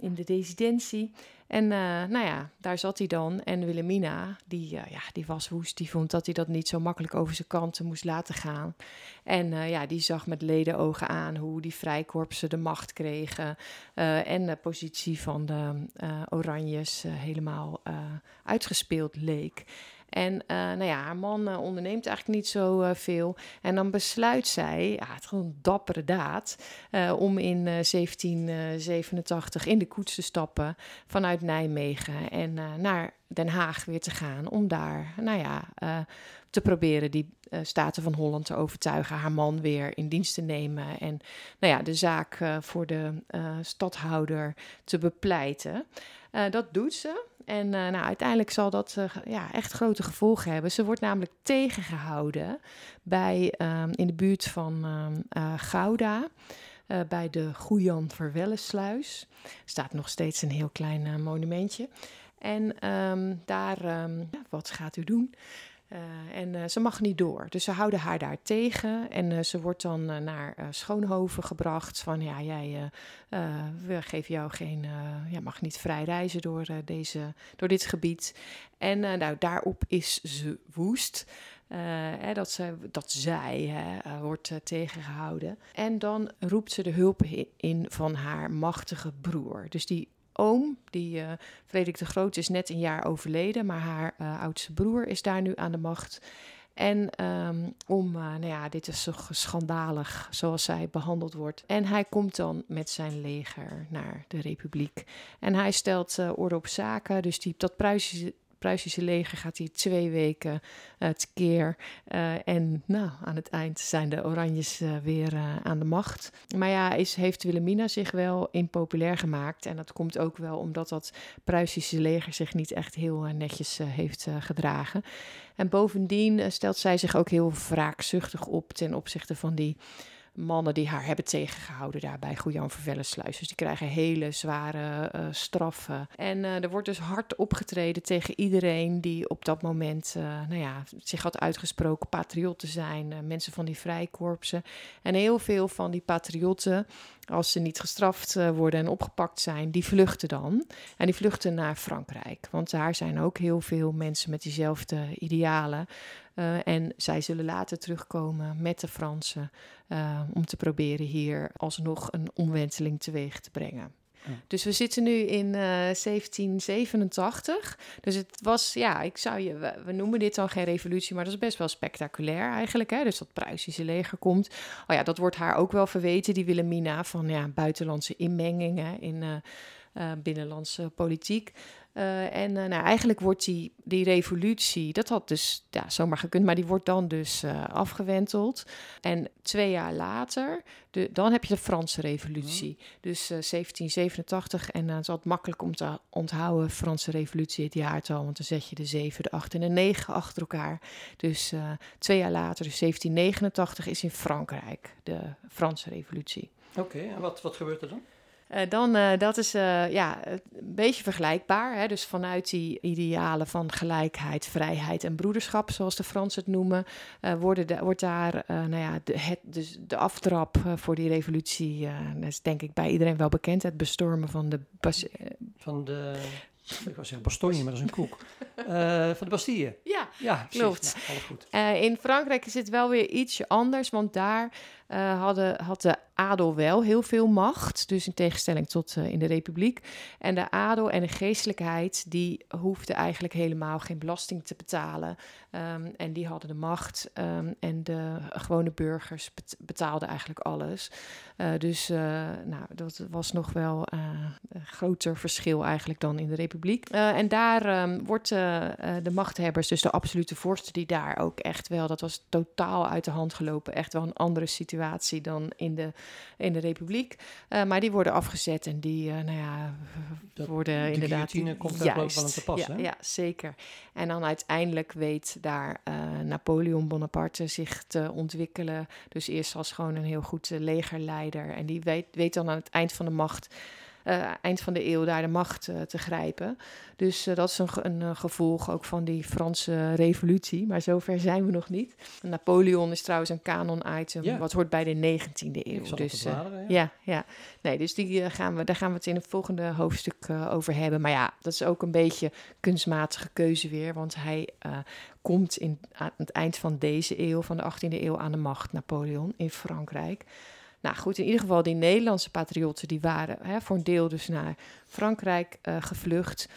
in de residentie. En uh, nou ja, daar zat hij dan. En Wilhelmina, die, uh, ja, die was woest. Die vond dat hij dat niet zo makkelijk over zijn kanten moest laten gaan. En ja, die zag met ledenogen aan hoe die vrijkorpsen de macht kregen. en de positie van de Oranjes helemaal uitgespeeld leek. En uh, nou ja, haar man uh, onderneemt eigenlijk niet zo uh, veel. En dan besluit zij, ja, het is gewoon een dappere daad, om in 1787 in de koets te stappen vanuit Nijmegen en naar Den Haag weer te gaan. Om daar, nou ja, te proberen die Staten van Holland te overtuigen, haar man weer in dienst te nemen. En nou ja, de zaak voor de stadhouder te bepleiten. Dat doet ze. En uh, nou, uiteindelijk zal dat uh, ja, echt grote gevolgen hebben. Ze wordt namelijk tegengehouden bij, um, in de buurt van uh, Gouda. bij de Goejan Verwellensluis. staat nog steeds een heel klein monumentje. En um, daar, wat gaat u doen? Uh, en uh, ze mag niet door. Dus ze houden haar daar tegen. En uh, ze wordt dan naar Schoonhoven gebracht. Van ja, jij, we geven jou geen. ja, mag niet vrij reizen door, deze, door dit gebied. En nou, daarop is ze woest. Hè, dat, ze, dat zij hè, wordt tegengehouden. En dan roept ze de hulp in van haar machtige broer. Dus die oom, die uh, Frederik de Groot is net een jaar overleden, maar haar uh, oudste broer is daar nu aan de macht. En um, om, uh, nou ja, dit is zo schandalig zoals zij behandeld wordt. En hij komt dan met zijn leger naar de Republiek. En hij stelt orde op zaken. Dus die, dat Pruisische Pruisische leger gaat hier twee weken uh, tekeer. Uh, en nou, aan het eind zijn de Oranjes uh, weer aan de macht. Maar ja, is, heeft Wilhelmina zich wel impopulair gemaakt. En dat komt ook wel omdat dat Pruisische leger zich niet echt heel netjes heeft gedragen. En bovendien stelt zij zich ook heel wraakzuchtig op ten opzichte van die mannen die haar hebben tegengehouden daar bij Goejan Vervellensluis. Dus die krijgen hele zware uh, straffen. En uh, er wordt dus hard opgetreden tegen iedereen die op dat moment uh, nou ja, zich had uitgesproken patriot te zijn. mensen van die vrijkorpsen. En heel veel van die patriotten, als ze niet gestraft worden en opgepakt zijn, die vluchten dan. En die vluchten naar Frankrijk. Want daar zijn ook heel veel mensen met diezelfde idealen. Uh, en zij zullen later terugkomen met de Fransen uh, om te proberen hier alsnog een omwenteling teweeg te brengen. Ja. Dus we zitten nu in uh, 1787. Dus het was, ja, ik zou je, we, we, noemen dit dan geen revolutie, maar dat is best wel spectaculair eigenlijk. Hè? Dus dat Pruisische leger komt. Oh ja, dat wordt haar ook wel verweten, die Wilhelmina, van ja, buitenlandse inmengingen in binnenlandse politiek. Uh, en uh, nou, eigenlijk wordt die, die revolutie, dat had dus ja, zomaar gekund, maar die wordt dan dus uh, afgewenteld. En twee jaar later, de, dan heb je de Franse revolutie. Dus 1787, en dan is het makkelijk om te onthouden, Franse revolutie, het jaartal, want dan zet je de 7, de 8 en de 9 achter elkaar. Dus twee jaar later, dus 1789, is in Frankrijk de Franse revolutie. Oké, en wat, wat gebeurt er dan? Uh, dan, uh, dat is uh, ja, een beetje vergelijkbaar. Hè? Dus vanuit die idealen van gelijkheid, vrijheid en broederschap, zoals de Fransen het noemen, worden de, wordt daar nou ja, de, het, dus de aftrap voor die revolutie, dat is denk ik bij iedereen wel bekend, het bestormen van de... van de ik wou zeggen Bastogne, maar dat is een koek. Uh, van de Bastille. Ja, ja klopt. Nou, goed. Uh, in Frankrijk is het wel weer ietsje anders, want daar uh, hadden, had de adel wel heel veel macht. Dus in tegenstelling tot in de Republiek. En de adel en de geestelijkheid, die hoefden eigenlijk helemaal geen belasting te betalen. Um, en die hadden de macht. Um, en de gewone burgers betaalden eigenlijk alles. dus nou, dat was nog wel een groter verschil eigenlijk dan in de Republiek. en daar um, wordt de machthebbers, dus de absolute vorsten, die daar ook echt wel, dat was totaal uit de hand gelopen. Echt wel een andere situatie dan in de, in de Republiek. Uh, maar die worden afgezet en die, uh, nou ja, dat, worden inderdaad... Die komt daar wel aan te pas, ja, ja, zeker. En dan uiteindelijk weet daar uh, Napoleon Bonaparte zich te ontwikkelen. Dus eerst als gewoon een heel goed legerleider. En die weet, weet dan aan het eind van de macht eind van de eeuw daar de macht uh, te grijpen. Dus uh, dat is een, een gevolg ook van die Franse revolutie. Maar zover zijn we nog niet. Napoleon is trouwens een canon-item, ja. wat hoort bij de 19e eeuw. dus ja. ja. ja, Nee, dus die, gaan we, daar gaan we het in het volgende hoofdstuk over hebben. Maar ja, dat is ook een beetje kunstmatige keuze weer. Want hij komt in, aan het eind van deze eeuw, van de 18e eeuw, aan de macht, Napoleon, in Frankrijk. Nou goed, in ieder geval die Nederlandse patriotten die waren hè, voor een deel dus naar Frankrijk uh, gevlucht.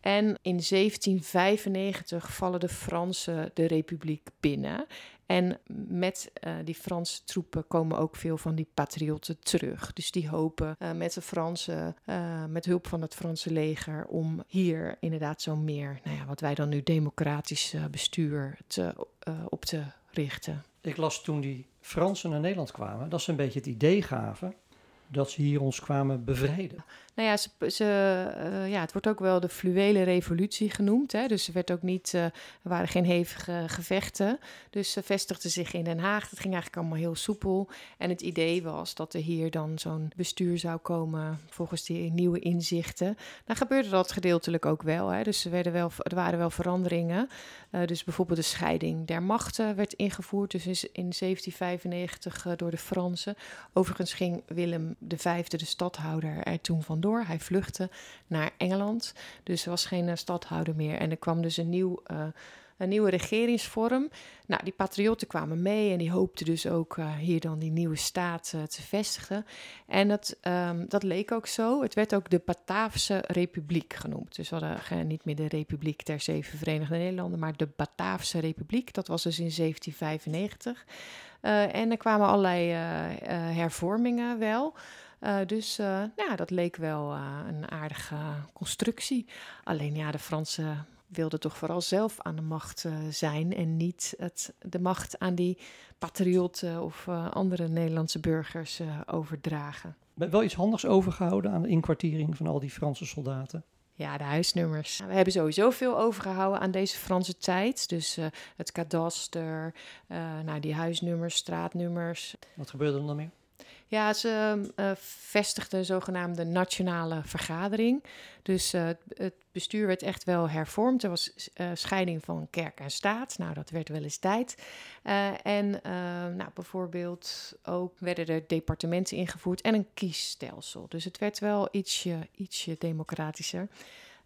En in 1795 vallen de Fransen de republiek binnen. En met uh, die Franse troepen komen ook veel van die patriotten terug. Dus die hopen uh, met de Fransen, met hulp van het Franse leger, om hier inderdaad zo meer, nou ja, wat wij dan nu democratisch bestuur te, op te richten. Ik las toen die Fransen naar Nederland kwamen, dat ze een beetje het idee gaven dat ze hier ons kwamen bevrijden. Nou ja, ze, ze, uh, ja, het wordt ook wel de fluwele revolutie genoemd. Hè? Dus er, werd ook niet, uh, er waren geen hevige gevechten. Dus ze vestigden zich in Den Haag. Dat ging eigenlijk allemaal heel soepel. En het idee was dat er hier dan zo'n bestuur zou komen volgens die nieuwe inzichten. Nou gebeurde dat gedeeltelijk ook wel. Hè? Dus er, werden wel, er waren wel veranderingen. Uh, dus bijvoorbeeld de scheiding der machten werd ingevoerd. Dus in, in 1795 door de Fransen. Overigens ging Willem V, de stadhouder, er toen van door. Hij vluchtte naar Engeland, dus er was geen uh, stadhouder meer. En er kwam dus een, nieuw, uh, een nieuwe regeringsvorm. Nou, die patriotten kwamen mee en die hoopten dus ook uh, hier dan die nieuwe staat te vestigen. En dat, um, dat leek ook zo. Het werd ook de Bataafse Republiek genoemd. Dus we hadden niet meer de Republiek der Zeven Verenigde Nederlanden, maar de Bataafse Republiek. Dat was dus in 1795. en er kwamen allerlei hervormingen wel. Uh, dus uh, nou, dat leek wel uh, een aardige constructie. Alleen ja, de Fransen wilden toch vooral zelf aan de macht zijn en niet het, de macht aan die patriotten of andere Nederlandse burgers overdragen. Wel iets handigs overgehouden aan de inkwartiering van al die Franse soldaten? Ja, de huisnummers. We hebben sowieso veel overgehouden aan deze Franse tijd. Dus het kadaster, nou, die huisnummers, straatnummers. Wat gebeurde er dan meer? Ja, ze uh, vestigden een zogenaamde nationale vergadering. Dus uh, het bestuur werd echt wel hervormd. Er was uh, scheiding van kerk en staat. Nou, dat werd wel eens tijd. en nou, bijvoorbeeld ook werden er departementen ingevoerd en een kiesstelsel. Dus het werd wel ietsje, ietsje democratischer.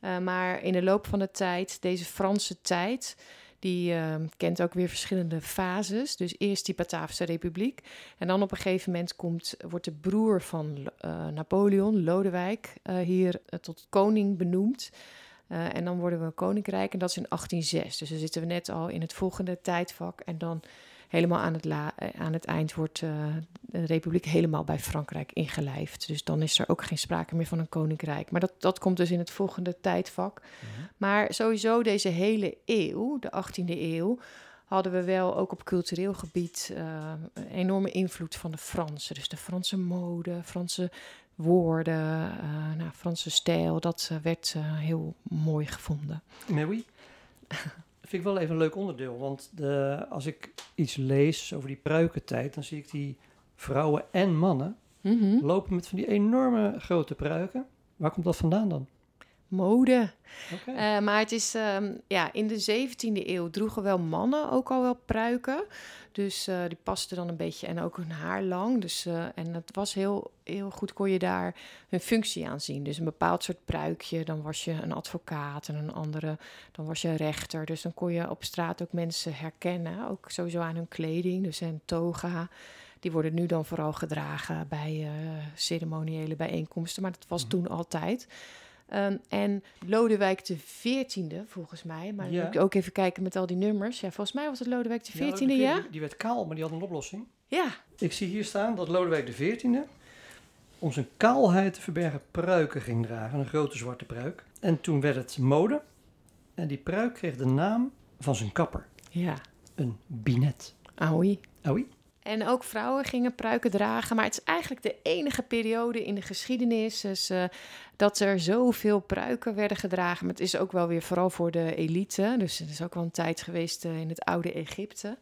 maar in de loop van de tijd, deze Franse tijd die uh, kent ook weer verschillende fases. Dus eerst die Bataafse Republiek. En dan op een gegeven moment komt, wordt de broer van uh, Napoleon, Lodewijk, uh, hier eh, tot koning benoemd. en dan worden we koninkrijk en dat is in 1806. Dus dan zitten we net al in het volgende tijdvak. En dan helemaal aan het, la, aan het eind wordt de republiek helemaal bij Frankrijk ingelijfd. Dus dan is er ook geen sprake meer van een koninkrijk. Maar dat, dat komt dus in het volgende tijdvak. Mhm. Maar sowieso deze hele eeuw, de 18e eeuw, hadden we wel ook op cultureel gebied uh, een enorme invloed van de Fransen. Dus de Franse mode, Franse woorden, uh, nou, Franse stijl, dat werd heel mooi gevonden. Mais oui. Vind ik wel even een leuk onderdeel, want de, als ik iets lees over die pruikentijd, dan zie ik die vrouwen en mannen mm lopen met van die enorme grote pruiken. Waar komt dat vandaan dan? Mode. Okay. Uh, maar het is, um, ja, in de 17e eeuw droegen wel mannen ook al wel pruiken. Dus uh, die pasten dan een beetje en ook hun haar lang. Dus, uh, en het was heel, heel goed, kon je daar hun functie aan zien. Dus een bepaald soort pruikje, dan was je een advocaat en een andere, dan was je een rechter. Dus dan kon je op straat ook mensen herkennen, ook sowieso aan hun kleding. Dus een toga. Die worden nu dan vooral gedragen bij ceremoniële bijeenkomsten, maar dat was mm. toen altijd. Um, en Lodewijk de 14e, volgens mij. Maar ja. moet ik ook even kijken met al die nummers. Ja, volgens mij was het Lodewijk de 14e, ja. ja? Die, werd kaal, maar die had een oplossing. Ja. Ik zie hier staan dat Lodewijk de 14e om zijn kaalheid te verbergen pruiken ging dragen. Een grote zwarte pruik. En toen werd het mode. En die pruik kreeg de naam van zijn kapper. Ja. Een binet. Aoi. Aoi. En ook vrouwen gingen pruiken dragen. Maar het is eigenlijk de enige periode in de geschiedenis dus, uh, dat er zoveel pruiken werden gedragen. Maar het is ook wel weer vooral voor de elite. Dus het is ook wel een tijd geweest uh, in het oude Egypte.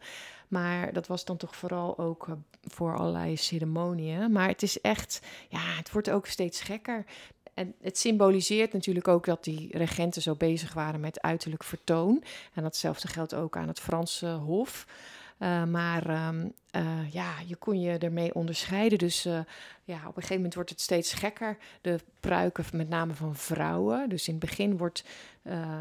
Maar dat was dan toch vooral ook uh, voor allerlei ceremonieën. Maar het is echt, ja, het wordt ook steeds gekker. En het symboliseert natuurlijk ook dat die regenten zo bezig waren met uiterlijk vertoon. En datzelfde geldt ook aan het Franse Hof. Uh, maar um, uh, ja, je kon je ermee onderscheiden. Dus uh, ja, op een gegeven moment wordt het steeds gekker. De pruiken, met name van vrouwen. Dus in het begin wordt,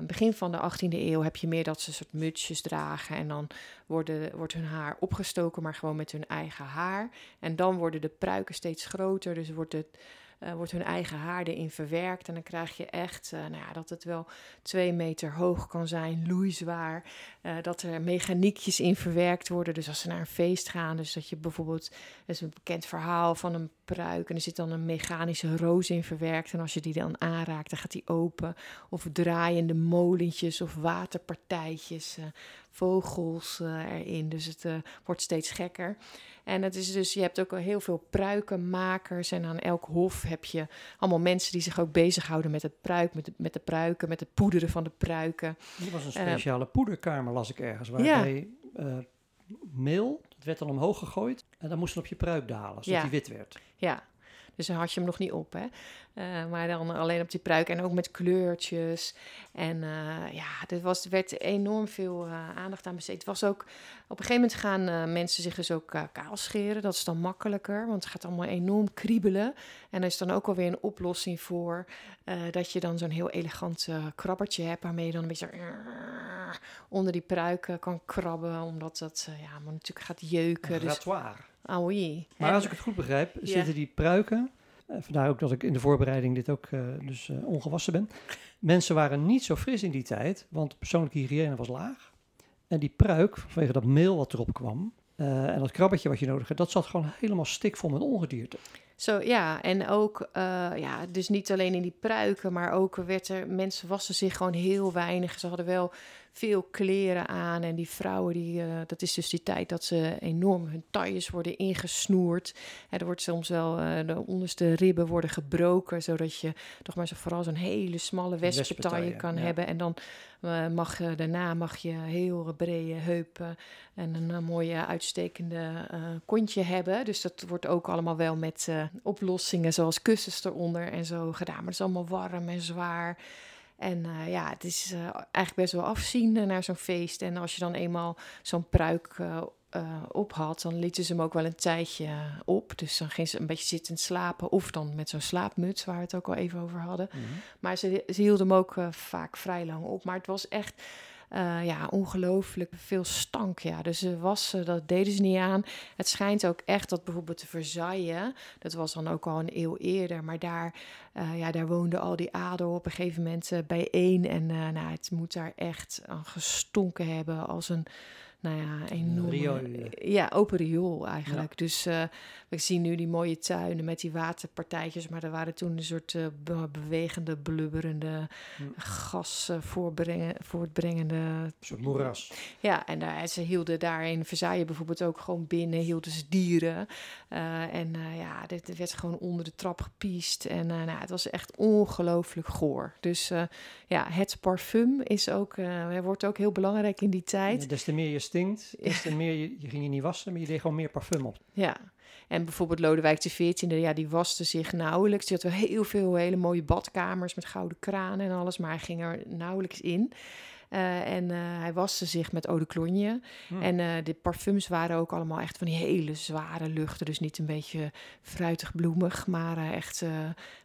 begin van de 18e eeuw heb je meer dat ze soort mutsjes dragen. En dan worden, wordt hun haar opgestoken, maar gewoon met hun eigen haar. En dan worden de pruiken steeds groter. Dus wordt het wordt hun eigen haar erin verwerkt. En dan krijg je echt uh, nou ja, dat het wel twee meter hoog kan zijn, loeizwaar. Uh, dat er mechaniekjes in verwerkt worden. Dus als ze naar een feest gaan, dus dat je bijvoorbeeld, dat is een bekend verhaal van een pruik en er zit dan een mechanische roos in verwerkt. En als je die dan aanraakt, dan gaat die open. Of draaiende molentjes of waterpartijtjes, vogels erin. Dus het wordt steeds gekker. En het is dus, je hebt ook al heel veel pruikenmakers. En aan elk hof heb je allemaal mensen die zich ook bezighouden met het pruik, met de, met de pruiken, met het poederen van de pruiken. Er was een eh, speciale poederkamer, las ik ergens, waarbij ja. meel, het werd dan omhoog gegooid. En dan moest op je pruik dalen, zodat ja. die wit werd. Ja, dus dan had je hem nog niet op, hè. Uh, maar dan alleen op die pruik en ook met kleurtjes. En uh, ja, er was, werd enorm veel uh, aandacht aan besteed. Het was ook, op een gegeven moment gaan mensen zich dus ook kaal scheren. Dat is dan makkelijker, want het gaat allemaal enorm kriebelen. En er is dan ook alweer een oplossing voor dat je dan zo'n heel elegant krabbertje hebt... waarmee je dan een beetje onder die pruik kan krabben, omdat dat ja, maar natuurlijk gaat jeuken. Een dus, Maar als ik het goed begrijp, zitten die pruiken... Uh, vandaar ook dat ik in de voorbereiding dit ook uh, dus uh, ongewassen ben. Mensen waren niet zo fris in die tijd, want persoonlijke hygiëne was laag. En die pruik, vanwege dat meel wat erop kwam, en dat krabbetje wat je nodig had, dat zat gewoon helemaal stikvol met ongedierte. Zo ja, en ook, uh, ja, dus niet alleen in die pruiken, maar ook werd er, mensen wassen zich gewoon heel weinig. Ze hadden wel veel kleren aan en die vrouwen, die, uh, dat is dus die tijd dat ze enorm hun tailles worden ingesnoerd. En er wordt soms wel, uh, de onderste ribben worden gebroken, zodat je toch maar zo vooral zo'n hele smalle wespentaille kan ja. hebben. En dan uh, mag, daarna mag je heel brede heupen en een mooie uitstekende kontje hebben. Dus dat wordt ook allemaal wel met oplossingen zoals kussens eronder en zo gedaan. Maar het is allemaal warm en zwaar. En uh, ja, het is uh, eigenlijk best wel afzien naar zo'n feest. En als je dan eenmaal zo'n pruik uh, op had, dan lieten ze hem ook wel een tijdje op. Dus dan ging ze een beetje zitten slapen. Of dan met zo'n slaapmuts, waar we het ook al even over hadden. Mm -hmm. Maar ze, ze hielden hem ook vaak vrij lang op. Maar het was echt uh, ja, ongelooflijk veel stank. Ja. Dus ze wassen, dat deden ze niet aan. Het schijnt ook echt dat bijvoorbeeld de Versailles, dat was dan ook al een eeuw eerder, maar daar, uh, ja, daar woonden al die adel op een gegeven moment uh, bijeen. En nou, het moet daar echt aan gestonken hebben als een nou ja, enorm. riool. Ja, open riool eigenlijk. Dus eh, we zien nu die mooie tuinen met die waterpartijtjes, maar er waren toen een soort eh, be- bewegende, blubberende, Hm. gas eh, voortbrengen, voortbrengende. Een soort moeras. Ja, en daar, ze hielden daar in Versailles bijvoorbeeld ook gewoon binnen, hielden ze dieren. En ja, dit werd gewoon onder de trap gepiest. En nou, het was echt ongelooflijk goor. Dus ja, het parfum is ook, wordt ook heel belangrijk in die tijd. Ja, des te meer je stinkt, des te meer je, je ging je niet wassen, maar je deed gewoon meer parfum op. Ja, en bijvoorbeeld Lodewijk XIV, ja, die waste zich nauwelijks. Die had wel heel veel hele mooie badkamers met gouden kranen en alles, maar hij ging er nauwelijks in. Eh, en eh, hij waste zich met eau de cologne. Hm. En eh, de parfums waren ook allemaal echt van die hele zware luchten. Dus niet een beetje fruitig bloemig, maar echt,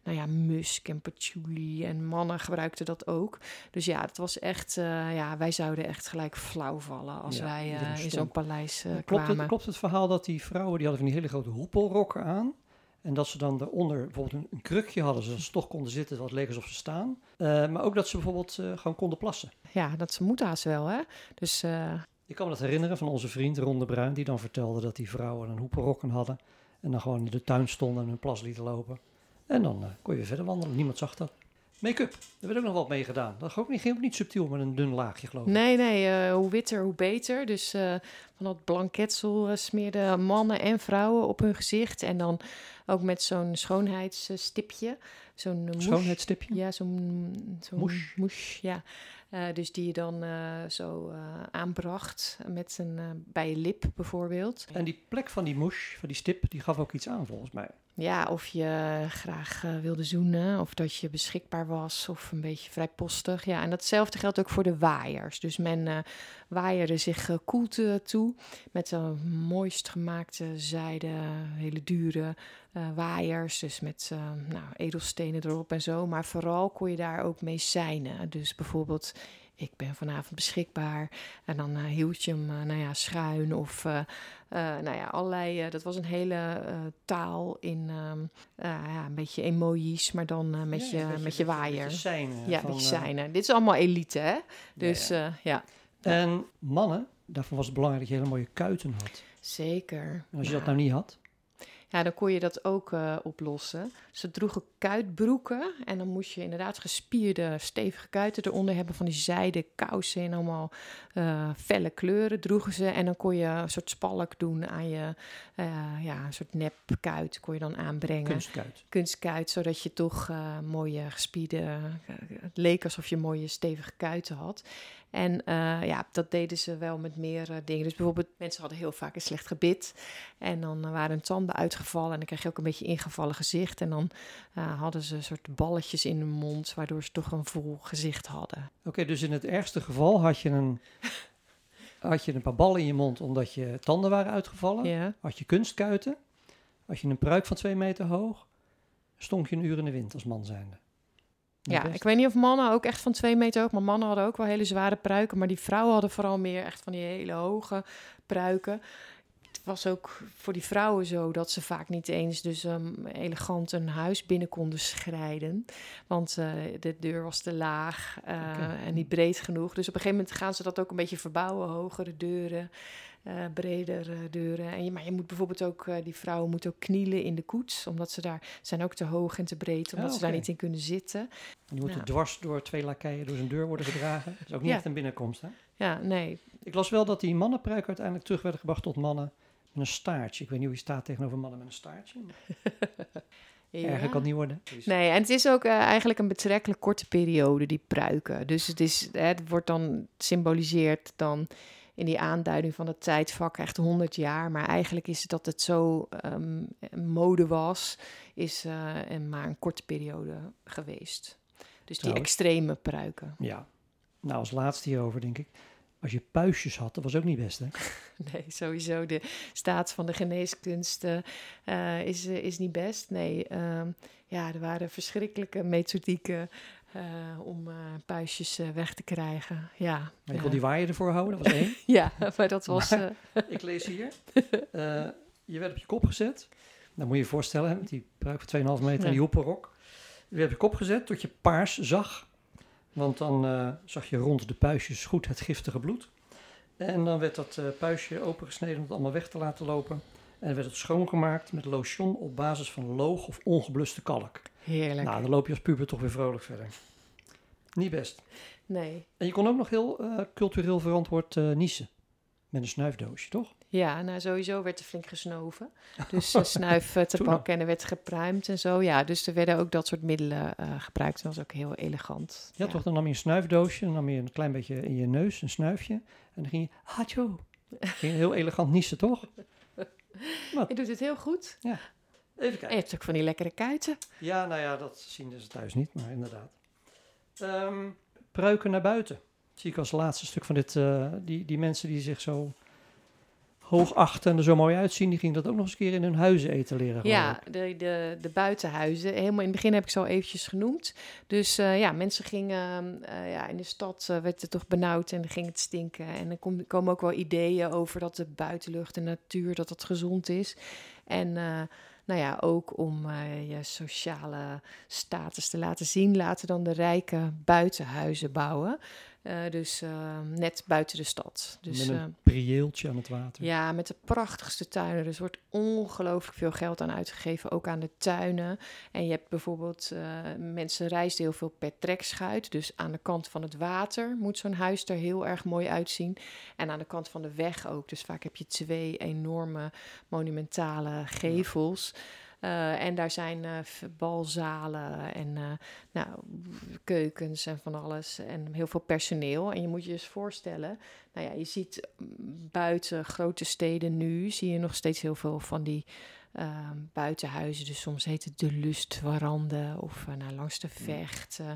nou ja, musk en patchouli. En mannen gebruikten dat ook. Dus ja, het was echt, ja, wij zouden echt gelijk flauw vallen als Ja, wij in zo'n paleis eh, klopt, kwamen. het, klopt het verhaal dat die vrouwen, die hadden van die hele grote hoepelrokken aan. En dat ze dan daaronder bijvoorbeeld een, krukje hadden, zodat ze toch konden zitten, wat leek alsof ze staan. Eh, maar ook dat ze bijvoorbeeld eh, gewoon konden plassen. Ja, dat ze moet haast wel, hè? Dus eh, Ik kan me dat herinneren van onze vriend Ron de Bruin, die dan vertelde dat die vrouwen een hoepelrokken hadden. En dan gewoon in de tuin stonden en hun plas lieten lopen. En dan kon je weer verder wandelen, niemand zag dat. Make-up, daar werd ook nog wat mee gedaan. Dat ging ook niet, ging ook niet subtiel met een dun laagje, geloof ik. nee, nee, eh, hoe witter, hoe beter. Dus eh, van dat blanketsel eh, smeerden mannen en vrouwen op hun gezicht. En dan ook met zo'n schoonheidsstipje. Zo'n. Schoonheidsstipje. Ja, zo'n mousse, ja. Dus die je dan zo aanbracht met een, bij je lip bijvoorbeeld. En die plek van die mouche, van die stip, die gaf ook iets aan volgens mij. Ja, of je graag eh, wilde zoenen, of dat je beschikbaar was, of een beetje vrijpostig. Ja, en datzelfde geldt ook voor de waaiers. Dus men eh waaierde zich eh, koelte toe met een mooist gemaakte zijde, hele dure waaiers. Dus met nou, edelstenen erop en zo. Maar vooral kon je daar ook mee seinen. Dus bijvoorbeeld, ik ben vanavond beschikbaar. En dan eh, hield je hem, eh, nou ja, schuin of... eh, nou ja, allerlei. dat was een hele taal in ehm, eh, ja, een beetje emojis, maar dan met, Ja, je, beetje- met je beetje- waaier. beetje seinen ja, van, met je seinen. Dit is allemaal elite, hè? Dus ja, ja. En mannen, daarvan was het belangrijk dat je hele mooie kuiten had. zeker. En als je dat nou niet had, Ja, dan kon je dat ook eh, oplossen. Ze droegen kuitbroeken en dan moest je inderdaad gespierde, stevige kuiten eronder hebben van die zijde kousen in allemaal eh, felle kleuren droegen ze. En dan kon je een soort spalk doen aan je, eh, ja, een soort nepkuit kon je dan aanbrengen. kunstkuit. kunstkuit, zodat je toch mooie gespierde, het leek alsof je mooie stevige kuiten had. En eh, ja, dat deden ze wel met meer eh, dingen. Dus bijvoorbeeld, mensen hadden heel vaak een slecht gebit. En dan eh, waren hun tanden uitgevallen. En dan kreeg je ook een beetje ingevallen gezicht. En dan hadden ze een soort balletjes in hun mond, waardoor ze toch een vol gezicht hadden. Oké, dus in het ergste geval had je, een, had je een paar ballen in je mond omdat je tanden waren uitgevallen. Ja, Had je kunstkuiten. Had je een pruik van twee meter hoog. Stonk je een uur in de wind als man zijnde. Ja best. ik weet niet of mannen ook echt van twee meter hoog, maar mannen hadden ook wel hele zware pruiken. Maar die vrouwen hadden vooral meer echt van die hele hoge pruiken. Het was ook voor die vrouwen zo dat ze vaak niet eens dus um, elegant een huis binnen konden schrijden. Want eh, de deur was te laag eh, en niet breed genoeg. Dus op een gegeven moment gaan ze dat ook een beetje verbouwen. Hogere deuren, eh bredere deuren. En je, maar je moet bijvoorbeeld ook, eh, die vrouwen moeten ook knielen in de koets. Omdat ze daar zijn ook te hoog en te breed, omdat Ah, ze daar niet in kunnen zitten. Die moeten Ja. dwars door twee lakeien door zijn deur worden gedragen. Dat is ook niet Ja. echt een binnenkomst. Hè? Ja, nee. Ik las wel dat die mannenpruiken uiteindelijk terug werden gebracht tot mannen met een staartje. Ik weet niet hoe je staat tegenover mannen met een staartje. Maar Erger kan het niet worden. Nee, en het is ook eh, eigenlijk een betrekkelijk korte periode, die pruiken. Dus het, is, het wordt dan symboliseerd dan in die aanduiding van het tijdvak echt 100 jaar. Maar eigenlijk is het dat het zo ehm, mode was, is eh, en maar een korte periode geweest. Dus die extreme pruiken. Ja. Nou, als laatste hierover denk ik. Als je puistjes had, dat was ook niet best, hè? Nee, sowieso. De staat van de geneeskunsten eh, is, eh, is niet best. Nee, ehm, ja, er waren verschrikkelijke methodieken eh, om eh, puistjes eh, weg te krijgen. Ja, Maar je ja. kon die waaier ervoor houden, dat was één. ja maar dat was... Maar- ik lees hier. je werd op je kop gezet. Dan moet je je voorstellen, hè, met die pruik van 2,5 meter Ja. en die hoepelrok. Je werd op je kop gezet tot je paars zag. Want dan zag je rond de puistjes goed het giftige bloed. En dan werd dat puistje opengesneden om het allemaal weg te laten lopen. En werd het schoongemaakt met lotion op basis van loog of ongebluste kalk. Heerlijk. Nou, dan loop je als puber toch weer vrolijk verder. Niet best. Nee. En je kon ook nog heel eh, cultureel verantwoord eh niezen. Met een snuifdoosje, toch? Ja, nou sowieso werd er flink gesnoven. Dus eh, snuif te pakken en er werd gepruimd en zo. Ja, dus er werden ook dat soort middelen gebruikt. Dat was ook heel elegant. Ja, toch? Dan nam je een snuifdoosje, dan nam je een klein beetje in je neus, een snuifje. En dan ging je, hacho. Ging je heel elegant niezen, toch? Je doet het heel goed. Even En je kijken. hebt ook van die lekkere kuiten. Ja, nou ja, dat zien ze thuis niet, maar inderdaad. Ehm, pruiken naar buiten. Zie ik als laatste stuk van dit. eh, die, die mensen die zich zo hoog achten en er zo mooi uitzien, die gingen dat ook nog eens een keer in hun huizen etaleren. geloof Ja, de, de, de buitenhuizen. Helemaal in het begin heb ik ze al eventjes genoemd. Dus eh, ja, mensen gingen... eh, ja, in de stad eh, werd het toch benauwd en ging het stinken. En er kom- komen ook wel ideeën over dat de buitenlucht en natuur... dat dat gezond is. En... nou ja, ook om je sociale status te laten zien, laten dan de rijken buitenhuizen bouwen. Eh, dus eh, net buiten de stad. Dus, Met eh, een prieeltje aan het water. ja, met de prachtigste tuinen. Dus er wordt ongelooflijk veel geld aan uitgegeven, ook aan de tuinen. En je hebt bijvoorbeeld, eh, mensen reizen heel veel per trekschuit. Dus aan de kant van het water moet zo'n huis er heel erg mooi uitzien. En aan de kant van de weg ook. Dus vaak heb je twee enorme monumentale gevels. Eh, en daar zijn eh, balzalen en eh, nou, keukens en van alles. En heel veel personeel. En je moet je dus voorstellen, nou ja, je ziet mm, buiten grote steden nu, zie je nog steeds heel veel van die ehm, buitenhuizen. Dus soms heet het de Lustwarande of eh, nou, langs de Vecht. eh,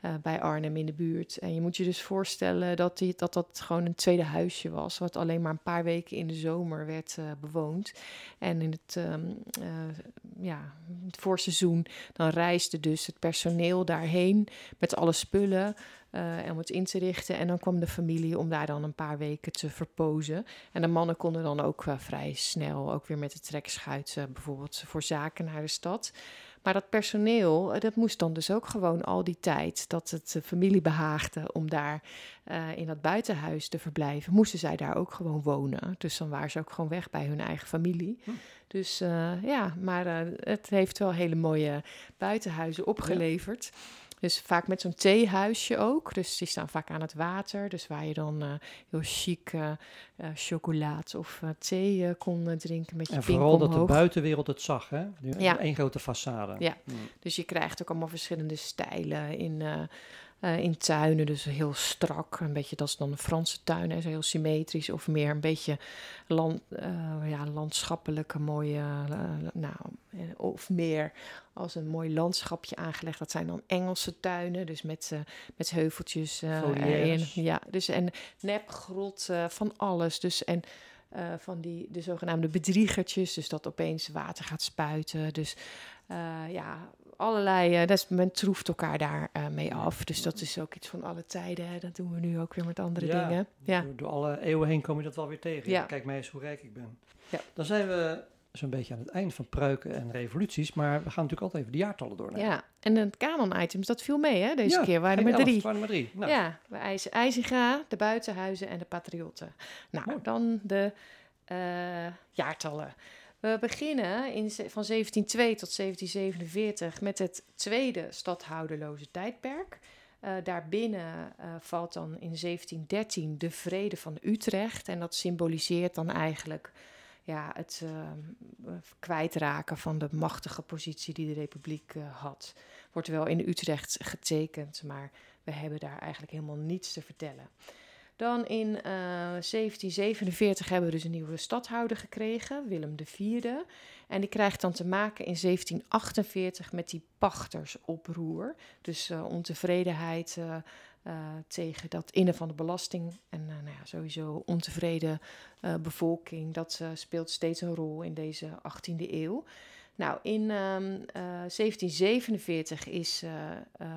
eh, bij Arnhem in de buurt. En je moet je dus voorstellen dat, die, dat dat gewoon een tweede huisje was, wat alleen maar een paar weken in de zomer werd bewoond. En in het, ehm, eh, ja, het voorseizoen, dan reisde dus het personeel daarheen met alle spullen en om het in te richten. En dan kwam de familie om daar dan een paar weken te verpozen. En de mannen konden dan ook eh, vrij snel, ook weer met de trekschuit, eh, bijvoorbeeld voor zaken naar de stad. Maar dat personeel, eh, dat moest dan dus ook gewoon al die tijd dat het de familie behaagde om daar in dat buitenhuis te verblijven, moesten zij daar ook gewoon wonen. Dus dan waren ze ook gewoon weg bij hun eigen familie. Hm. Dus ja, maar het heeft wel hele mooie buitenhuizen opgeleverd. Dus vaak met zo'n theehuisje ook. Dus die staan vaak aan het water. Dus waar je dan eh, heel chic eh eh, chocolade of thee kon drinken met je En vooral dat de buitenwereld het zag, hè? Ja. Één grote façade. Ja. Mm. Dus je krijgt ook allemaal verschillende stijlen in, eh, in tuinen. Dus heel strak, een beetje dat is dan een Franse tuin, hè, zo heel symmetrisch. Of meer een beetje land, eh, ja, landschappelijke mooie, eh, nou, of meer als een mooi landschapje aangelegd. Dat zijn dan Engelse tuinen, dus met, met heuveltjes erin. Ja, dus en nepgrot van alles. Dus en van die de zogenaamde bedriegertjes, dus dat opeens water gaat spuiten. Dus ja, allerlei. dat is, men troeft elkaar daar eh, mee af. Dus dat is ook iets van alle tijden. Hè. Dat doen we nu ook weer met andere Ja, dingen. Ja. Door, door alle eeuwen heen kom je dat wel weer tegen. Ja. Kijk mij eens hoe rijk ik ben. Ja. Dan zijn we zo'n beetje aan het eind van pruiken en revoluties. Maar we gaan natuurlijk altijd even de jaartallen doornemen. ja, en de kanon-items, dat viel mee hè, deze Ja, keer. Waren er maar drie. waren er maar drie. Nou, Ja, bij IJs- IJzinga, de buitenhuizen en de patriotten. Nou, Mooi. dan de eh, jaartallen. We beginnen in, van 1702 tot 1747 met het tweede stadhouderloze tijdperk. Eh, daarbinnen eh, valt dan in 1713 de Vrede van Utrecht. En dat symboliseert dan eigenlijk ja, het eh, kwijtraken van de machtige positie die de Republiek had. Wordt wel in Utrecht getekend, maar we hebben daar eigenlijk helemaal niets te vertellen. Dan in eh, 1747 hebben we dus een nieuwe stadhouder gekregen, Willem IV. En die krijgt dan te maken in 1748 met die pachtersoproer. Dus eh, ontevredenheid eh, eh, tegen dat innen van de belasting. En eh, nou ja, sowieso ontevreden eh, bevolking. Dat eh, speelt steeds een rol in deze 18e eeuw. Nou, in ehm, eh, 1747 is eh, eh,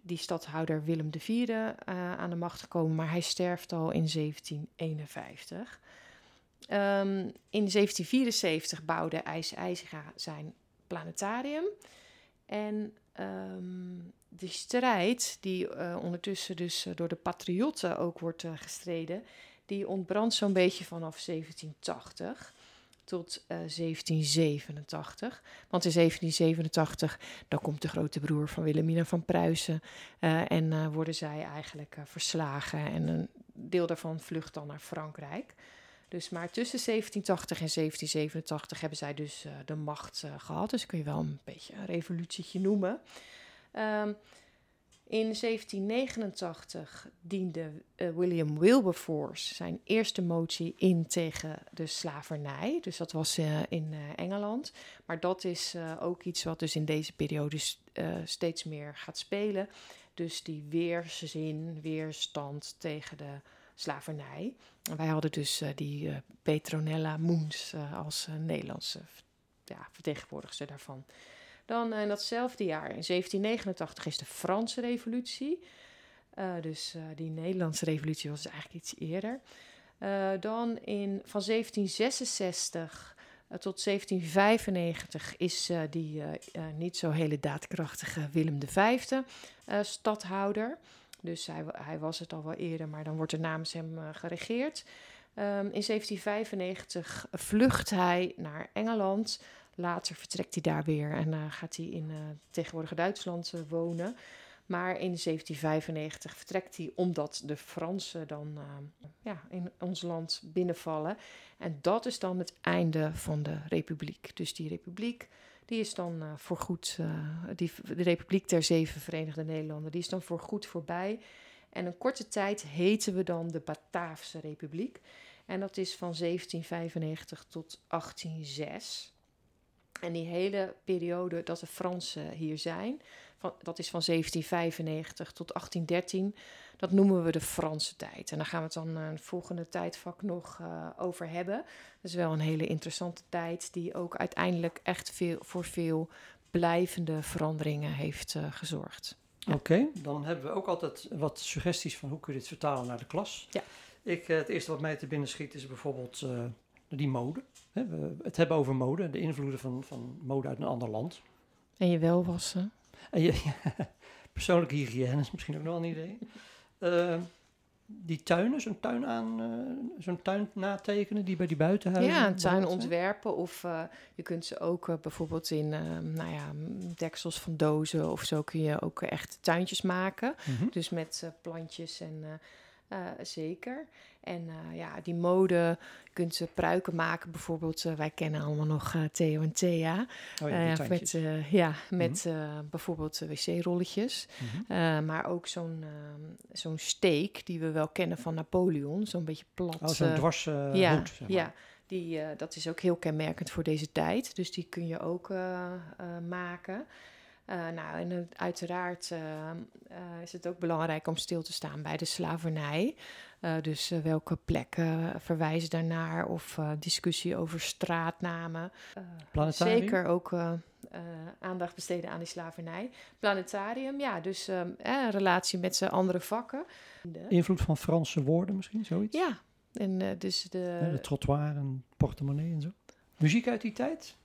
die stadhouder Willem IV eh, aan de macht gekomen, maar hij sterft al in 1751. Ehm, in 1774 bouwde IJs zijn planetarium. En ehm, de strijd, die eh, ondertussen dus eh, door de patriotten ook wordt gestreden, die ontbrandt zo'n beetje vanaf 1780 tot uh, 1787. Want in 1787 dan komt de grote broer van Wilhelmina van Pruisen uh, en uh, worden zij eigenlijk verslagen en een deel daarvan vlucht dan naar Frankrijk. Dus maar tussen 1780 en 1787 hebben zij dus de macht gehad. Dus kun je wel een beetje een revolutietje noemen. Um, in 1789 diende uh, William Wilberforce zijn eerste motie in tegen de slavernij. Dus dat was uh, in uh, Engeland. Maar dat is ook iets wat dus in deze periode steeds meer gaat spelen. Dus die weerzin, weerstand tegen de slavernij. Wij hadden dus die Petronella Moens als Nederlandse ja, daarvan. Dan in datzelfde jaar, in 1789, is de Franse Revolutie. Uh, dus uh, die Nederlandse revolutie was dus eigenlijk iets eerder. Dan in, van 1766 tot 1795 is die niet zo hele daadkrachtige Willem V stadhouder. Dus hij, hij, was het al wel eerder, maar dan wordt er namens hem geregeerd. Um, in 1795 vlucht hij naar Engeland. Later vertrekt hij daar weer en uh, gaat hij in uh, tegenwoordige Duitsland uh, wonen. Maar in 1795 vertrekt hij omdat de Fransen dan ja, in ons land binnenvallen. En dat is dan het einde van de republiek. Dus die republiek die is dan voorgoed, die, de Republiek der Zeven Verenigde Nederlanden, die is dan voorgoed voorbij. En een korte tijd heten we dan de Bataafse Republiek. En dat is van 1795 tot 1806. En die hele periode dat de Fransen hier zijn, van, dat is van 1795 tot 1813, dat noemen we de Franse tijd. En daar gaan we het dan in het volgende tijdvak nog uh, over hebben. Dat is wel een hele interessante tijd die ook uiteindelijk echt veel, voor veel blijvende veranderingen heeft uh, gezorgd. Ja. Oké, okay, dan hebben we ook altijd wat suggesties van hoe kun je dit vertalen naar de klas. Ja. Ik, het eerste wat mij te binnen schiet is bijvoorbeeld die mode. Hè, we het hebben over mode, de invloeden van, van mode uit een ander land. En je welwassen. En je, ja, persoonlijke hygiëne is misschien ook nog een idee. Uh, die tuinen, zo'n tuin aan, uh, zo'n tuin natekenen die bij die buitenhuizen. Ja, een tuin ontwerpen. Of uh, je kunt ze ook uh, bijvoorbeeld in, nou ja, deksels van dozen of zo kun je ook echt tuintjes maken. Mm -hmm. Dus met plantjes en uh, zeker. En uh, ja, die mode, je kunt ze pruiken maken bijvoorbeeld. Uh, wij kennen allemaal nog Theo en Thea. Oh ja, met ja, met mm -hmm. bijvoorbeeld wc-rolletjes. -hmm. maar ook zo'n zo'n steek die we wel kennen van Napoleon. Zo'n beetje plat. Oh, zo'n dwars ja, hoed, zeg maar. ja. Die, dat is ook heel kenmerkend voor deze tijd. Dus die kun je ook maken. Uh, nou, en uiteraard uh, uh, is het ook belangrijk om stil te staan bij de slavernij. dus welke plekken verwijzen daarnaar of discussie over straatnamen. Planetarium? Zeker ook aandacht besteden aan die slavernij. Planetarium, ja, dus relatie met zijn andere vakken. De... Invloed van Franse woorden misschien, zoiets? Ja, en dus de... de trottoir en portemonnee en zo. Muziek uit die tijd?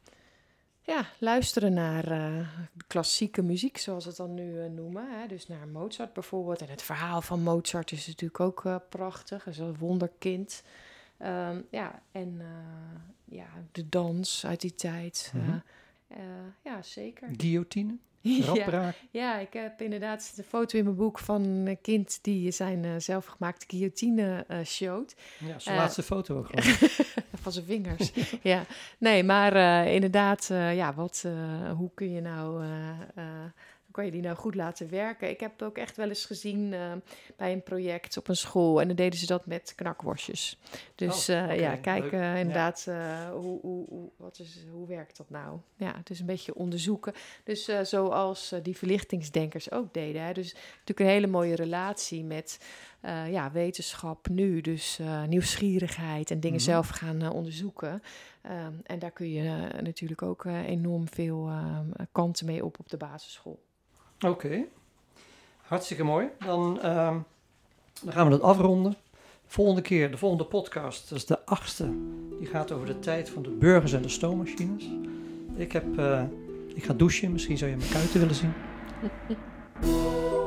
Ja, luisteren naar uh, klassieke muziek, zoals we het dan nu uh, noemen. Hè? Dus naar Mozart bijvoorbeeld. En het verhaal van Mozart is natuurlijk ook uh, prachtig. Hij is een wonderkind. Um, ja, en ja, de dans uit die tijd. Mm -hmm. ja, zeker. Guillotine? Ja, ja, ik heb inderdaad de foto in mijn boek van een kind die zijn zelfgemaakte guillotine uh, showt. Ja, zijn laatste foto ook van zijn vingers. ja, nee, maar inderdaad, ja, wat, hoe kun je nou kan je die nou goed laten werken? Ik heb het ook echt wel eens gezien bij een project op een school. En dan deden ze dat met knakworstjes. Dus oh, okay, ja, kijk inderdaad, ja. hoe, hoe, hoe, wat is, hoe werkt dat nou? Ja, het is een beetje onderzoeken. Dus zoals die verlichtingsdenkers ook deden. Hè? Dus natuurlijk een hele mooie relatie met ja, wetenschap nu. Dus nieuwsgierigheid en dingen mm -hmm. zelf gaan onderzoeken. Um, en daar kun je natuurlijk ook enorm veel kanten mee op op de basisschool. Oké, okay. hartstikke mooi. Dan, uh, dan gaan we het afronden. Volgende keer, de volgende podcast, dat is de achtste. Die gaat over de tijd van de burgers en de stoommachines. Ik, heb, uh, ik ga douchen, misschien zou je mijn kuiten willen zien.